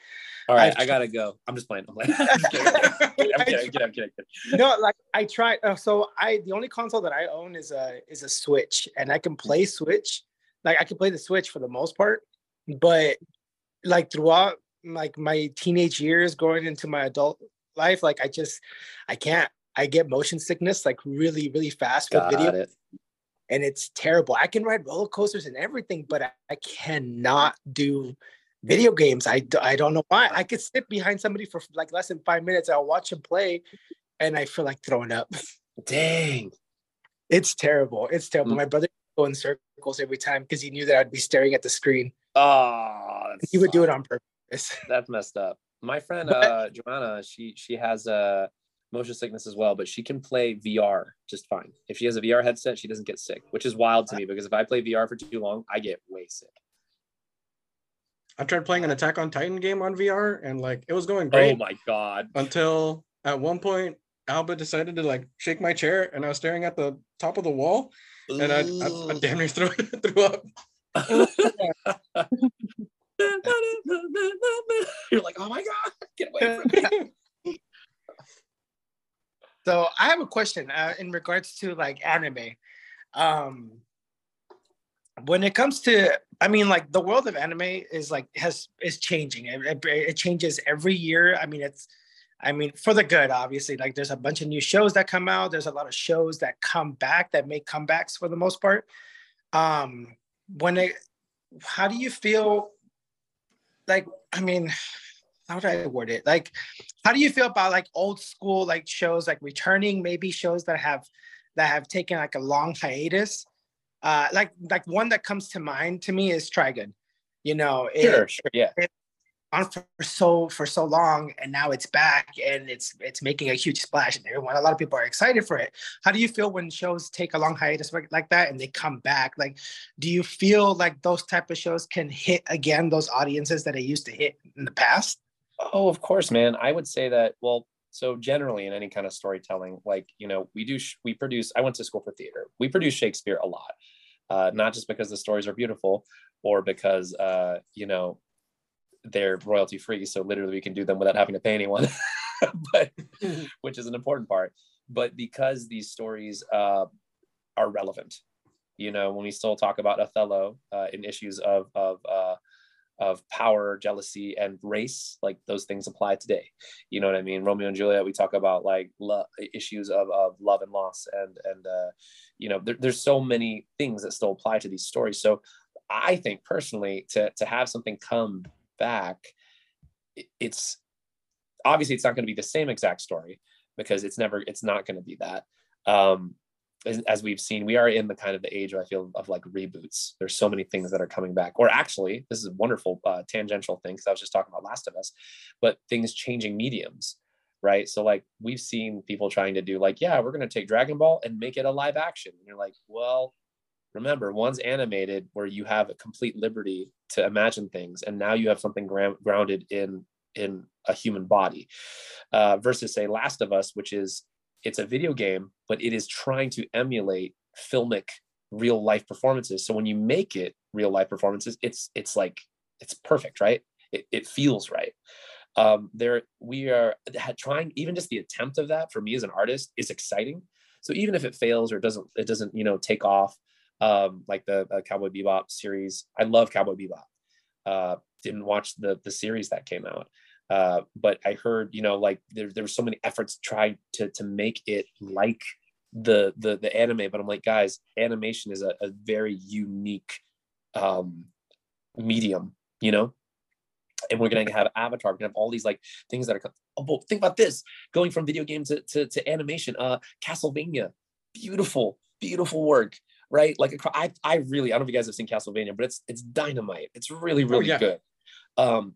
All right, I've, I gotta go. I'm just playing. I'm, playing. I'm kidding. I'm kidding. I'm kidding. I'm kidding. No, like I tried. Uh, so I the only console that I own is a is a Switch, and I can play Switch. Like I can play the Switch for the most part, but like throughout like my teenage years going into my adult life like i just i can't i get motion sickness like really really fast with video it. And it's terrible. I can ride roller coasters and everything but I, I, cannot do video games. I, I don't know why. I could sit behind somebody for like less than five minutes i'll watch them play and i feel like throwing up. Dang. It's terrible. It's terrible. Mm. my brother go in circles every time because he knew that i'd be staring at the screen. Oh he would do it on purpose. That's messed up. My friend uh, Joanna, she she has a uh, motion sickness as well, but she can play VR just fine. If she has a VR headset, she doesn't get sick, which is wild to me because if I play VR for too long, I get way sick. I tried playing an Attack on Titan game on VR and like it was going oh great. Oh my god! Until at one point, Alba decided to like shake my chair, and I was staring at the top of the wall, and I, I, I damn near threw, threw up. You're like, oh my god, get away from me. So I have a question uh, in regards to like anime. Um, when it comes to, I mean, like the world of anime is like has is changing. It, it, it changes every year. I mean, it's I mean, for the good, obviously. Like, there's a bunch of new shows that come out. There's a lot of shows that come back that make comebacks for the most part. Um, when it, how do you feel like I mean, how do I word it? Like, how do you feel about like old school like shows like returning, maybe shows that have that have taken like a long hiatus? Uh, like like one that comes to mind to me is Trigun. You know, it, sure, sure, yeah. It, on for so for so long and now it's back and it's it's making a huge splash and everyone a lot of people are excited for it how do you feel when shows take a long hiatus like that and they come back like do you feel like those type of shows can hit again those audiences that they used to hit in the past oh of course man i would say that well so generally in any kind of storytelling like you know we do we produce i went to school for theater we produce shakespeare a lot uh, not just because the stories are beautiful or because uh, you know they're royalty free. So literally we can do them without having to pay anyone, but which is an important part. But because these stories uh, are relevant, you know, when we still talk about Othello uh, in issues of, of, uh, of power, jealousy, and race, like those things apply today. You know what I mean? Romeo and Juliet, we talk about like issues of, of love and loss, and and uh, you know, there, there's so many things that still apply to these stories. So I think personally, to to have something come back, it's obviously it's not going to be the same exact story because it's never it's not going to be that. Um, as, we've seen, we are in the kind of the age I feel of like reboots. There's so many things that are coming back, or actually, this is a wonderful uh, tangential thing because I was just talking about Last of Us, but things changing mediums, right? So like we've seen people trying to do like, yeah, we're going to take Dragon Ball and make it a live action. And you're like, well, remember, one's animated where you have a complete liberty to imagine things, and now you have something gra- grounded in in a human body, uh, versus say Last of Us, which is it's a video game, but it is trying to emulate filmic real life performances. So when you make it real life performances, it's it's like it's perfect, right? It, it feels right. Um, there we are trying even just the attempt of that for me as an artist is exciting. So even if it fails or it doesn't it doesn't you know take off um, like the uh, Cowboy Bebop series, I love Cowboy Bebop. Uh, didn't watch the the series that came out. Uh, but I heard, you know, like there, there were so many efforts trying to to make it like the the the anime, but I'm like, guys, animation is a, a very unique um, medium, you know. And we're gonna have Avatar. We're gonna have all these like things that are. Oh, think about this: going from video game to, to, to animation. Uh, Castlevania, beautiful, beautiful work right? Like I, I really, I don't know if you guys have seen Castlevania, but it's it's dynamite. It's really, really oh, yeah. good. Um,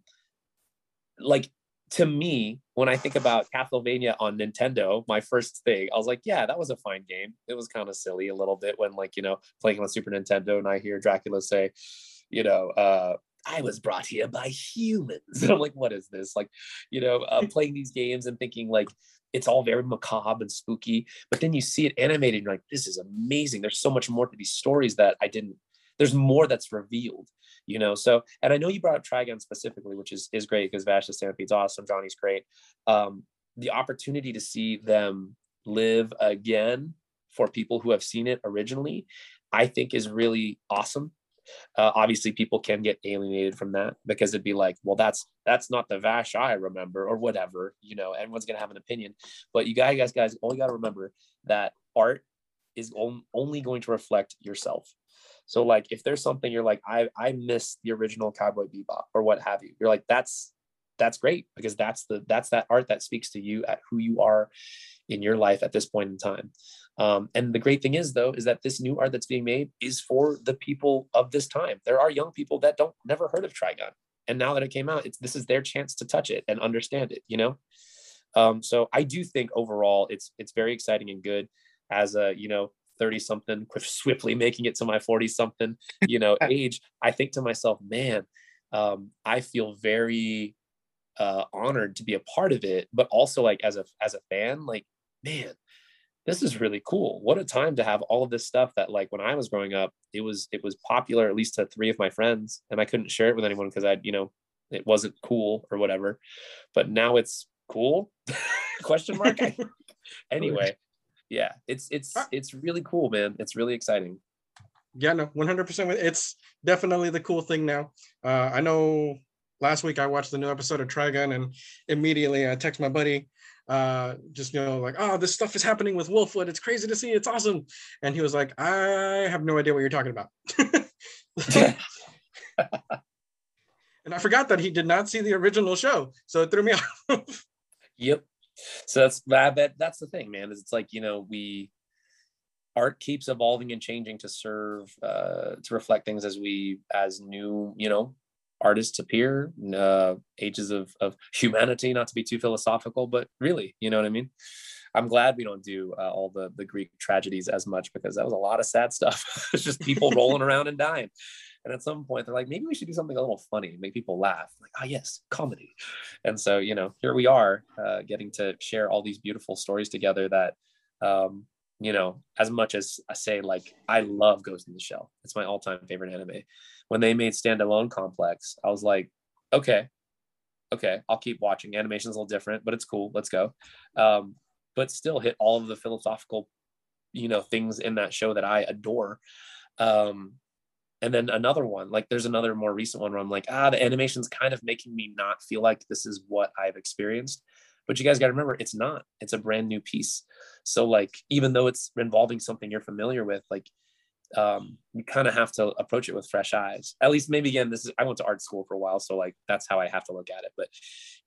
like to me, when I think about Castlevania on Nintendo, my first thing, I was like, yeah, that was a fine game. It was kind of silly a little bit when, like, you know, playing on Super Nintendo and I hear Dracula say, you know, uh, I was brought here by humans. And I'm like, what is this? Like, you know, uh, playing these games and thinking like it's all very macabre and spooky. But then you see it animated and you're like, this is amazing. There's so much more to these stories that I didn't, there's more that's revealed you know? So and i know you brought up trigun specifically which is is great because vash the stampede's awesome johnny's great. Um the opportunity to see them live again for people who have seen it originally i think is really awesome. Uh, obviously people can get alienated from that because it'd be like well that's that's not the vash i remember or whatever you know everyone's gonna have an opinion. But you guys guys only got to remember that art is only going to reflect yourself so like if there's something you're like, I I miss the original Cowboy Bebop or what have you, you're like, that's that's great because that's the that's that art that speaks to you at who you are in your life at this point in time. Um, and the great thing is though is that this new art that's being made is for the people of this time. There are young people that don't never heard of Trigun, and now that it came out, it's this is their chance to touch it and understand it. You know, um, so I do think overall it's it's very exciting and good as a you know 30 something, swiftly making it to my 40 something, you know, age, I think to myself, man, um, I feel very uh, honored to be a part of it, but also like as a as a fan, like, man, this is really cool. What a time to have all of this stuff that like when I was growing up, it was it was popular at least to three of my friends, and I couldn't share it with anyone because I, you know, it wasn't cool or whatever. But now it's cool? Question mark. anyway, yeah, it's it's it's really cool, man. It's really exciting. Yeah, no, one hundred percent. It's definitely the cool thing now. Uh, I know last week I watched the new episode of Trigun, and immediately I text my buddy, uh, just you know, like, oh, this stuff is happening with Wolfwood. It's crazy to see. It's awesome. And he was like, I have no idea what you're talking about. and I forgot that he did not see the original show, so it threw me off. yep so that's that, that that's the thing man is it's like you know we art keeps evolving and changing to serve uh, to reflect things as we as new you know artists appear uh, ages of of humanity not to be too philosophical but really you know what i mean? I'm glad we don't do uh, all the the greek tragedies as much because that was a lot of sad stuff. It's just people rolling around and dying and at some point, they're like, maybe we should do something a little funny, make people laugh. like, ah, yes, comedy. And so, you know, here we are uh, getting to share all these beautiful stories together that, um, you know, as much as I say, like, I love Ghost in the Shell. It's my all time favorite anime. When they made Standalone Complex, I was like, okay, okay, I'll keep watching. Animation's a little different, but it's cool. Let's go. Um, but still hit all of the philosophical, you know, things in that show that I adore. Um, and then another one, like there's another more recent one where I'm like, ah, the animation's kind of making me not feel like this is what I've experienced. But you guys got to remember, it's not. It's a brand new piece. So like, even though it's involving something you're familiar with, like um, you kind of have to approach it with fresh eyes. At least maybe again, this is I went to art school for a while, so like that's how I have to look at it. But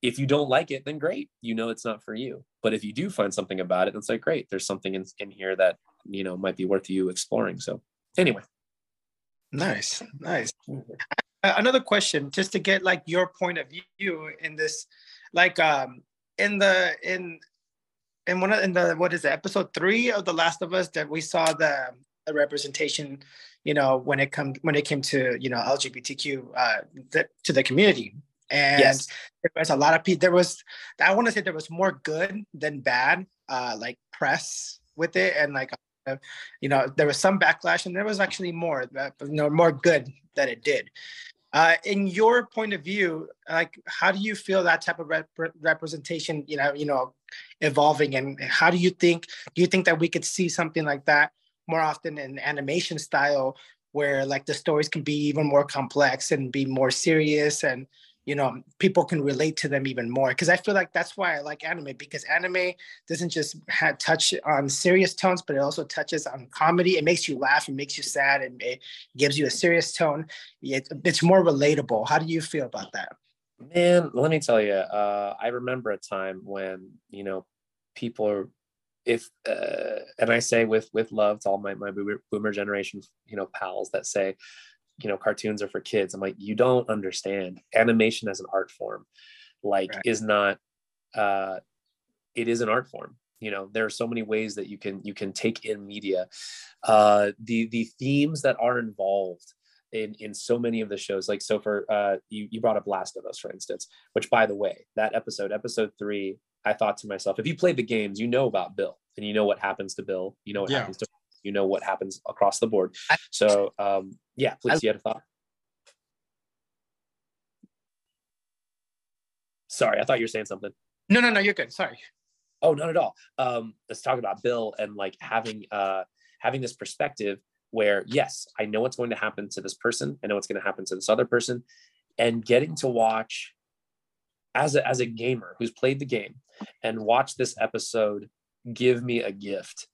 if you don't like it, then great, you know it's not for you. But if you do find something about it, it's like great, there's something in, in here that you know might be worth you exploring. So anyway. Nice, nice. Another question, just to get like your point of view in this, like um in the in in one of in the what is it episode three of The Last of Us that we saw the the representation, you know, when it come when it came to you know LGBTQ uh, the, to the community. And yes. there was a lot of people. There was, I want to say, there was more good than bad, uh, like press with it, and like, uh, you know, there was some backlash, and there was actually more, uh, you know, more good that it did. Uh, in your point of view, like, how do you feel that type of rep- representation, you know, you know, evolving, and how do you think? Do you think that we could see something like that more often in animation style where like the stories can be even more complex and be more serious and you know people can relate to them even more because i feel like that's why i like anime because anime doesn't just have touch on serious tones but it also touches on comedy. It makes you laugh it makes you sad and it gives you a serious tone. It, it's more relatable. How do you feel about that? Man let me tell you uh, i remember a time when you know people are if uh, and I say with with love to all my my boomer generation you know pals that say you know cartoons are for kids I'm like you don't understand animation as an art form like right. is not uh it is an art form you know there are so many ways that you can you can take in media uh the the themes that are involved in in so many of the shows like so for uh you you brought up last of us for instance which by the way that episode episode three I thought to myself, if you played the games, you know about Bill and you know what happens to Bill. You know what yeah. happens to you know what happens across the board. So um, yeah, please, you had a thought. Sorry, I thought you were saying something. No, no, no, you're good. Sorry. Oh, not at all. Um, let's talk about Bill and like having uh having this perspective where yes, I know what's going to happen to this person, I know what's going to happen to this other person, and getting to watch as a, as a gamer who's played the game and watch this episode give me a gift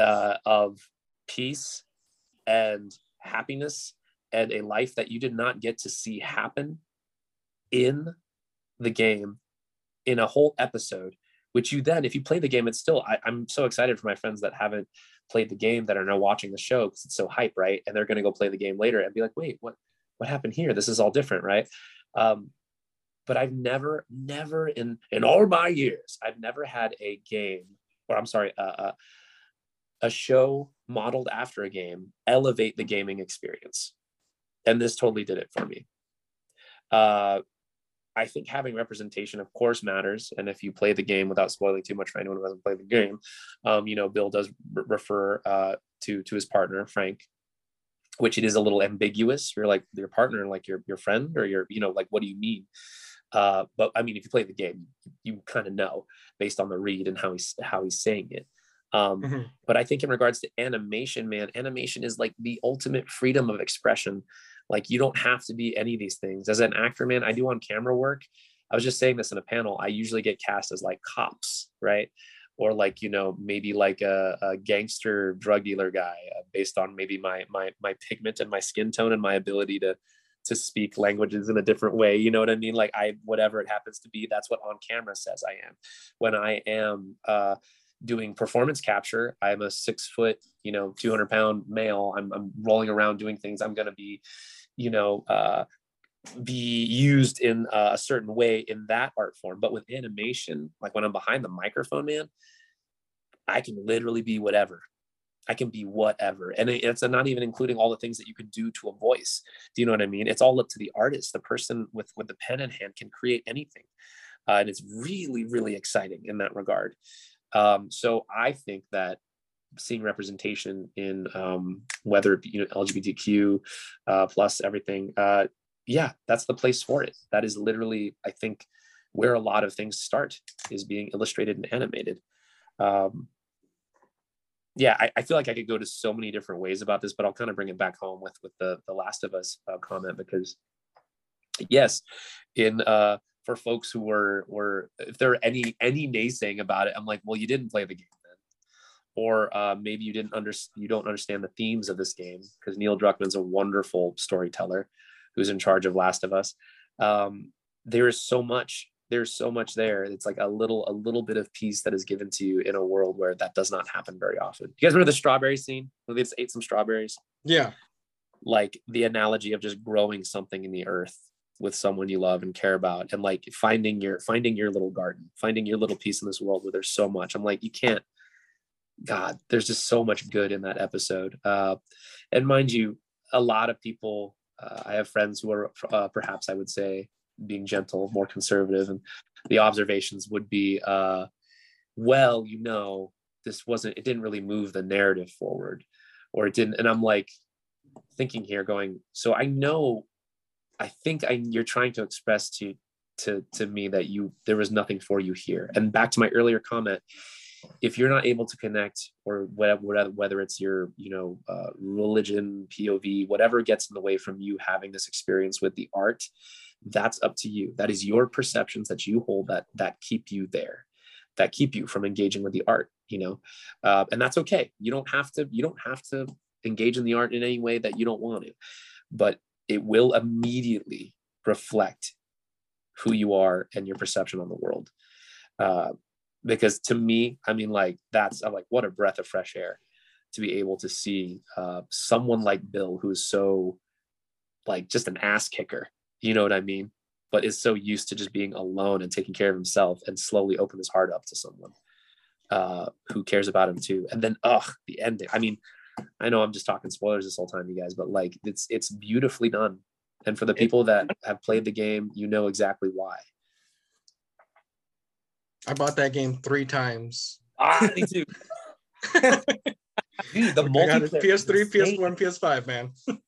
uh, of peace and happiness and a life that you did not get to see happen in the game in a whole episode which you then if you play the game it's still I, am so excited for my friends that haven't played the game that are now watching the show because it's so hype right? And they're going to go play the game later and be like wait what what happened here? This is all different right? Um, but I've never, never in in all my years, I've never had a game, or I'm sorry, uh, a show modeled after a game elevate the gaming experience, and this totally did it for me. Uh, I think having representation, of course, matters. And if you play the game without spoiling too much for anyone who hasn't played the game, um, you know, Bill does re- refer uh, to to his partner Frank, which it is a little ambiguous. You're like your partner, like your your friend, or your you know, like what do you mean? Uh, but I mean, if you play the game, you kind of know based on the read and how he's how he's saying it. Um, mm-hmm. But I think in regards to animation, man, animation is like the ultimate freedom of expression. Like you don't have to be any of these things. As an actor, man, I do on camera work. I was just saying this in a panel. I usually get cast as like cops, right? Or like you know maybe like a, a gangster drug dealer guy, uh, based on maybe my my my pigment and my skin tone and my ability to to speak languages in a different way. You know what I mean? Like I, whatever it happens to be, that's what on camera says I am. When I am uh, doing performance capture, I'm a six foot, you know, 200 pound male. I'm, I'm rolling around doing things. I'm going to be, you know, uh, be used in a certain way in that art form. But with animation, like when I'm behind the microphone, man, I can literally be whatever. I can be whatever. And it's not even including all the things that you can do to a voice. Do you know what I mean? It's all up to the artist. The person with, with the pen in hand can create anything. Uh, and it's really, really exciting in that regard. Um, so I think that seeing representation in um, whether it be you know, LGBTQ uh, plus everything, uh, yeah, that's the place for it. That is literally, I think, where a lot of things start is being illustrated and animated. Um, yeah, I, I, feel like I could go to so many different ways about this, but I'll kind of bring it back home with with the the Last of Us uh, comment because yes, in uh, for folks who were were if there are any any naysaying about it, I'm like, well, you didn't play the game then, or uh, maybe you didn't under you don't understand the themes of this game because Neil Druckmann's a wonderful storyteller who's in charge of Last of Us. Um, there is so much there's so much there. It's like a little a little bit of peace that is given to you in a world where that does not happen very often. You guys remember the strawberry scene? Where they just ate some strawberries. Yeah. Like the analogy of just growing something in the earth with someone you love and care about, and like finding your finding your little garden, finding your little piece in this world where there's so much. I'm like, you can't. God, there's just so much good in that episode. Uh, and mind you, a lot of people. Uh, I have friends who are uh, perhaps I would say being gentle, more conservative, and the observations would be, uh, well, you know, this wasn't, it didn't really move the narrative forward, or it didn't. And I'm like thinking here, going, so I know, I think I, you're trying to express to to to me that you there was nothing for you here. And back to my earlier comment, if you're not able to connect or whatever whether it's your you know uh, religion pov whatever gets in the way from you having this experience with the art that's up to you. That is your perceptions that you hold that that keep you there that keep you from engaging with the art you know? Uh, and that's okay. You don't have to you don't have to engage in the art in any way that you don't want to. But it will immediately reflect who you are and your perception on the world uh, because to me i mean like that's I'm like what a breath of fresh air to be able to see uh, someone like bill who's so like just an ass kicker you know what I mean? But is so used to just being alone and taking care of himself and slowly open his heart up to someone uh, who cares about him too. And then, ugh, the ending. I mean, I know I'm just talking spoilers this whole time, you guys, but like it's it's beautifully done. And for the people that have played the game, you know exactly why. I bought that game three times. Ah, me too. Dude, the multiplayer. PS3, PS1, PS5, man.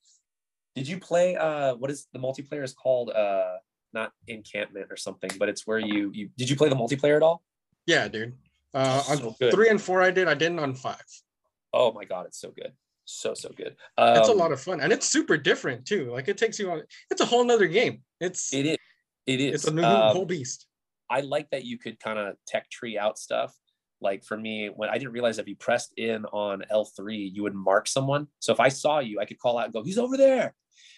Did you play uh what is the multiplayer is called uh not encampment or something, but it's where you you did you play the multiplayer at all? Yeah, dude. Uh so on good. three and four I did, I didn't on five. Oh my god, it's so good. So so good. Um, it's a lot of fun and it's super different too. Like it takes you on it's a whole nother game. It's it is it is it's a new um, whole beast. I like that you could kind of tech tree out stuff like for me when i didn't realize if you pressed in on l3 you would mark someone so if i saw you i could call out and go he's over there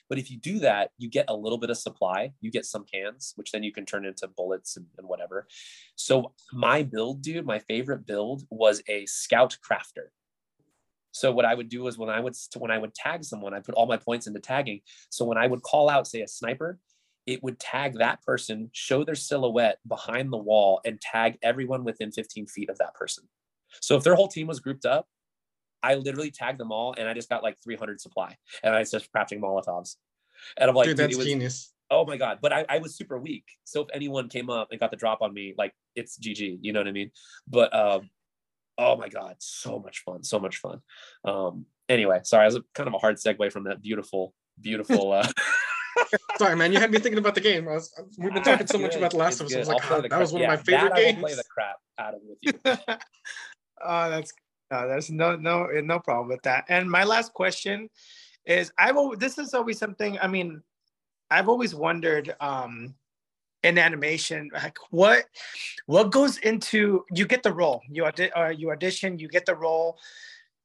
but if you do that, you get a little bit of supply. You get some cans, which then you can turn into bullets and, and whatever. So my build, dude, my favorite build was a scout crafter. So what I would do is when I would when I would tag someone, I put all my points into tagging. So when I would call out, say a sniper, it would tag that person, show their silhouette behind the wall, and tag everyone within 15 feet of that person. So if their whole team was grouped up, I literally tagged them all and I just got like 300 supply and I was just crafting Molotovs. And I'm like, dude, that's was, genius. Oh my God. But I, I was super weak. So if anyone came up and got the drop on me, like it's GG, you know what I mean? But um, oh my God, so much fun. So much fun. Um, anyway, sorry, it was a, kind of a hard segue from that beautiful, beautiful uh Sorry, man. You had me thinking about the game. Was, we've been talking so much about The Last of Us. I was like, oh, that was one yeah, of my favorite games. play the crap out of with you. oh, that's no, there's no no no problem with that. And my last question is I've always, this is always something. I mean, I've always wondered um, in animation like what what goes into you get the role you audi- uh, you audition you get the role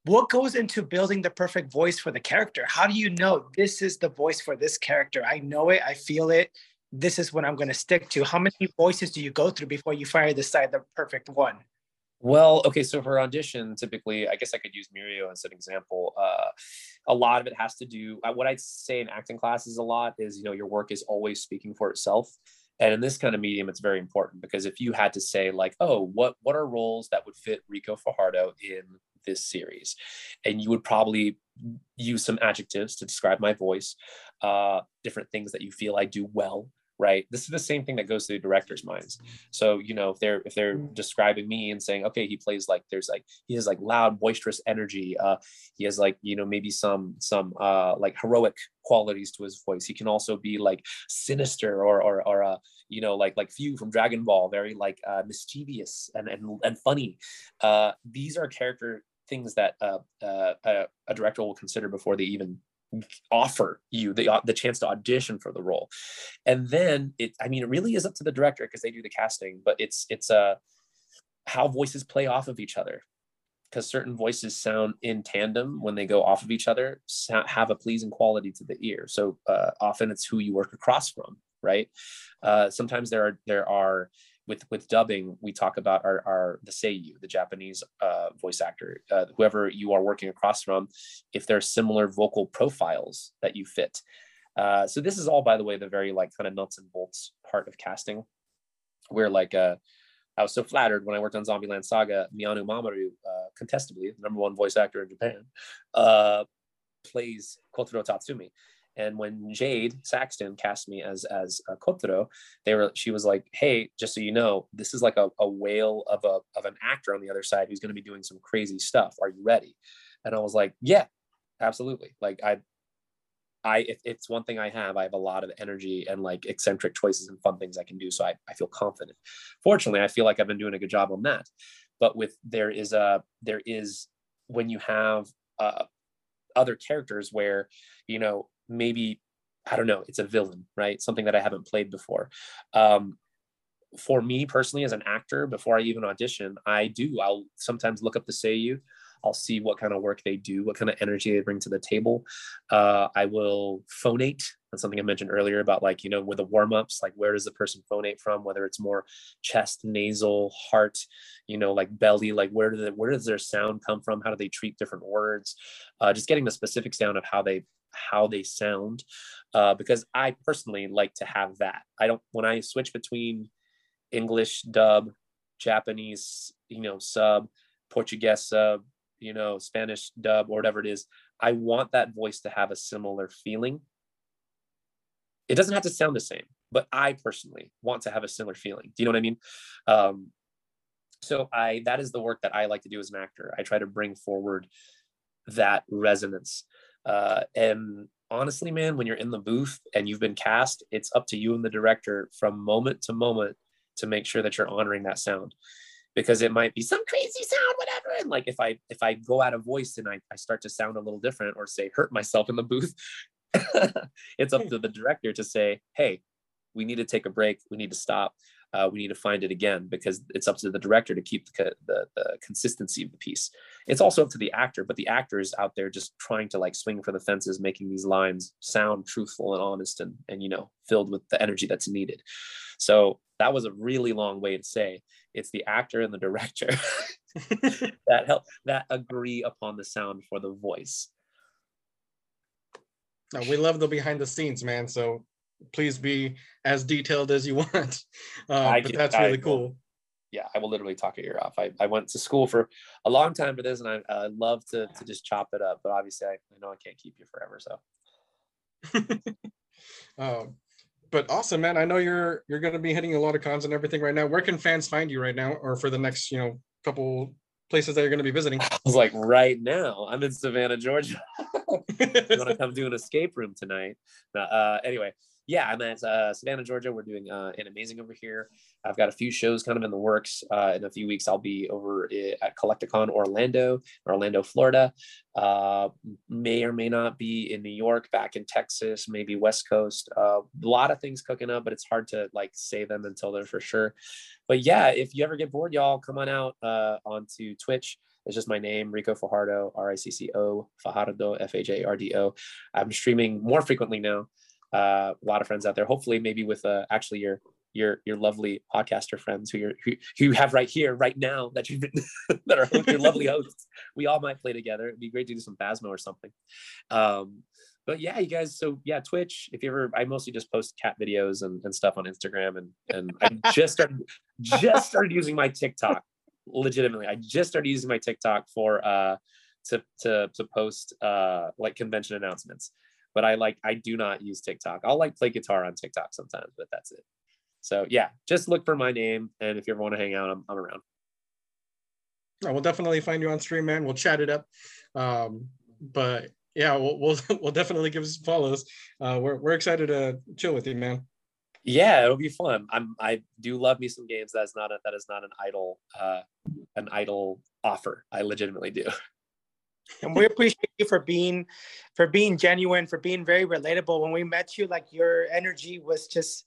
what goes into building the perfect voice for the character how do you know this is the voice for this character i know it i feel it this is what i'm going to stick to how many voices do you go through before you finally decide the perfect one well, okay, so for audition, typically, I guess I could use Mirio as an example. Uh, a lot of it has to do. Uh, what I'd say in acting classes a lot is, you know, your work is always speaking for itself. And in this kind of medium, it's very important because if you had to say, like, oh, what what are roles that would fit Ricco Fajardo in this series, and you would probably use some adjectives to describe my voice, uh, different things that you feel I do well, right? This is the same thing that goes through directors minds. So you know if they're if they're mm. describing me and saying okay he plays like there's like he has like loud boisterous energy uh he has like you know maybe some some uh like heroic qualities to his voice. He can also be like sinister or or or uh you know like like Fu from dragon ball very like uh mischievous and and, and funny. Uh these are character things that uh, uh, a, a director will consider before they even offer you the the chance to audition for the role. And then it i mean it really is up to the director because they do the casting but it's it's uh how voices play off of each other. Because certain voices sound in tandem when they go off of each other have a pleasing quality to the ear. So uh, often it's who you work across from right? Uh, sometimes there are there are with with dubbing, we talk about our, our the seiyu, the Japanese uh, voice actor, uh, whoever you are working across from, if there are similar vocal profiles that you fit. Uh, so this is all, by the way, the very like kind of nuts and bolts part of casting, where like uh, I was so flattered when I worked on Zombieland Saga, Miyano Mamoru, uh, contestably the number one voice actor in Japan, uh, plays Kotaro Tatsumi. And when Jad Saxton cast me as as a Kotaro, they were she was like, "Hey, just so you know, this is like a, a whale of a of an actor on the other side who's going to be doing some crazy stuff. Are you ready?" And I was like, "Yeah, absolutely." Like I I if it's one thing I have, I have a lot of energy and like eccentric choices and fun things I can do. So I, I feel confident. Fortunately, I feel like I've been doing a good job on that. But with there is a there is when you have uh, other characters where you know maybe I don't know, it's a villain, right? Something that I haven't played before. Um, for me personally, as an actor, before I even audition, I do. I'll sometimes look up the Seiyu. I'll see what kind of work they do, what kind of energy they bring to the table. Uh, I will phonate. That's something I mentioned earlier about like, you know, with the warm ups, like where does the person phonate from? Whether it's more chest, nasal, heart, you know, like belly, like where, do where does their sound come from? How do they treat different words? Uh, just getting the specifics down of how they how they sound uh, because I personally like to have that. I don't when I switch between English dub, Japanese, you know, sub, Portuguese sub, you know, Spanish dub or whatever it is, I want that voice to have a similar feeling. It doesn't have to sound the same, but I personally want to have a similar feeling. Do you know what I mean? Um, so I that is the work that I like to do as an actor. I try to bring forward that resonance uh, and honestly, man, when you're in the booth and you've been cast, it's up to you and the director from moment to moment to make sure that you're honoring that sound. Because it might be some crazy sound whatever. And like if i if i go out of voice and I, I start to sound a little different or say hurt myself in the booth it's up to the director to say hey we need to take a break. We need to stop uh, we need to find it again because it's up to the director to keep the, the, the consistency of the piece. It's also up to the actor, but the actor is out there just trying to like swing for the fences, making these lines sound truthful and honest and, and you know, filled with the energy that's needed. So that was a really long way to say it's the actor and the director that help that agree upon the sound for the voice. No, we love the behind the scenes, man. So please be as detailed as you want. Uh, but that's really I cool. Yeah, I will literally talk your ear off. I, I went to school for a long time for this, and I uh, love to to just chop it up. But obviously, I, I know I can't keep you forever. So. um, but awesome, man. I know you're you're going to be hitting a lot of cons and everything right now. Where can fans find you right now, or for the next you know couple places that you're going to be visiting? I was like, right now, I'm in Savannah, Georgia. you want to come do an escape room tonight? Uh, anyway, yeah, I'm at uh, Savannah, Georgia. We're doing uh, an amazing over here. I've got a few shows kind of in the works. Uh, in a few weeks, I'll be over at Collecticon Orlando, Orlando, Florida. Uh, may or may not be in New York, back in Texas, maybe West Coast. Uh, a lot of things cooking up, but it's hard to like say them until they're for sure. But yeah, if you ever get bored, y'all come on out uh, onto Twitch. It's just my name, Ricco Fajardo, R I C C O, Fajardo, F A J R D O. I'm streaming more frequently now uh, a lot of friends out there. Hopefully, maybe with uh, actually your your your lovely podcaster friends who you who, who you have right here right now that you've been that are your lovely hosts. We all might play together. It'd be great to do some Phasmo or something. Um, but yeah, you guys. So yeah, Twitch. If you ever, I mostly just post cat videos and, and stuff on Instagram, and and I just started just started using my TikTok. Legitimately, I just started using my TikTok for uh to to to post uh like convention announcements but I like I do not use TikTok. I'll like play guitar on TikTok sometimes, but that's it. So yeah, just look for my name, and if you ever want to hang out, I'm, I'm around. I will definitely find you on stream, man. We'll chat it up. Um, but yeah, we'll, we'll, we'll definitely give us follows. Uh, we're we're excited to chill with you, man. Yeah, it'll be fun. I'm I do love me some games. That's not a that is not an idle uh an idle offer. I legitimately do. and we appreciate you for being for being genuine for being very relatable. When we met you like your energy was just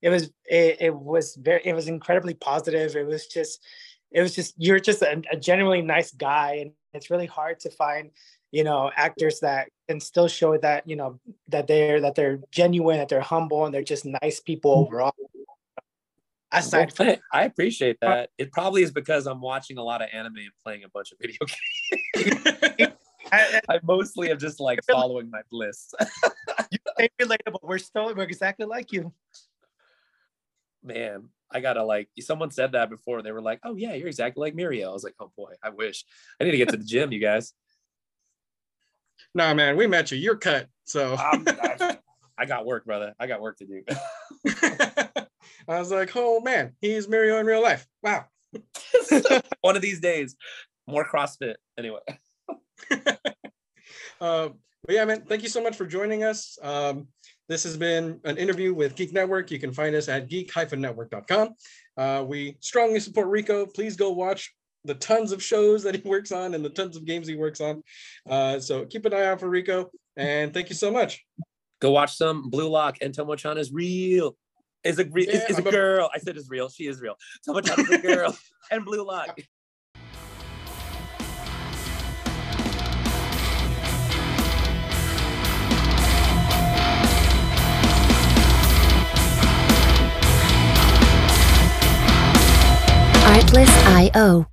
it was it, it was very it was incredibly positive. It was just it was just you're just a, a genuinely nice guy. And it's really hard to find you know actors that can still show that you know that they're that they're genuine that they're humble and they're just nice people mm-hmm. overall. Aside well, I appreciate that. It probably is because I'm watching a lot of anime and playing a bunch of video games. I, I, mostly am just like following my bliss. you stay relatable. We're still we're exactly like you. Man, I gotta like someone said that before. They were like, "Oh yeah, you're exactly like Mirio." I was like, "Oh boy, I wish I need to get to the gym, you guys." Nah, man, we met you. You're cut, so I, I got work, brother. I got work to do. I was like, oh man, he's Mirio in real life. Wow. One of these days, more CrossFit. Anyway. uh, but yeah, man, thank you so much for joining us. Um, this has been an interview with Geek Network. You can find us at geek-network.com. Uh, we strongly support Ricco. Please go watch the tons of shows that he works on and the tons of games he works on. Uh, so keep an eye out for Ricco. And thank you so much. Go watch some Blue Lock and Tomo-chan is real is a re- yeah, is, is a girl. I said is real. She is real. Someone is a girl and Blue Lock. Artlist.io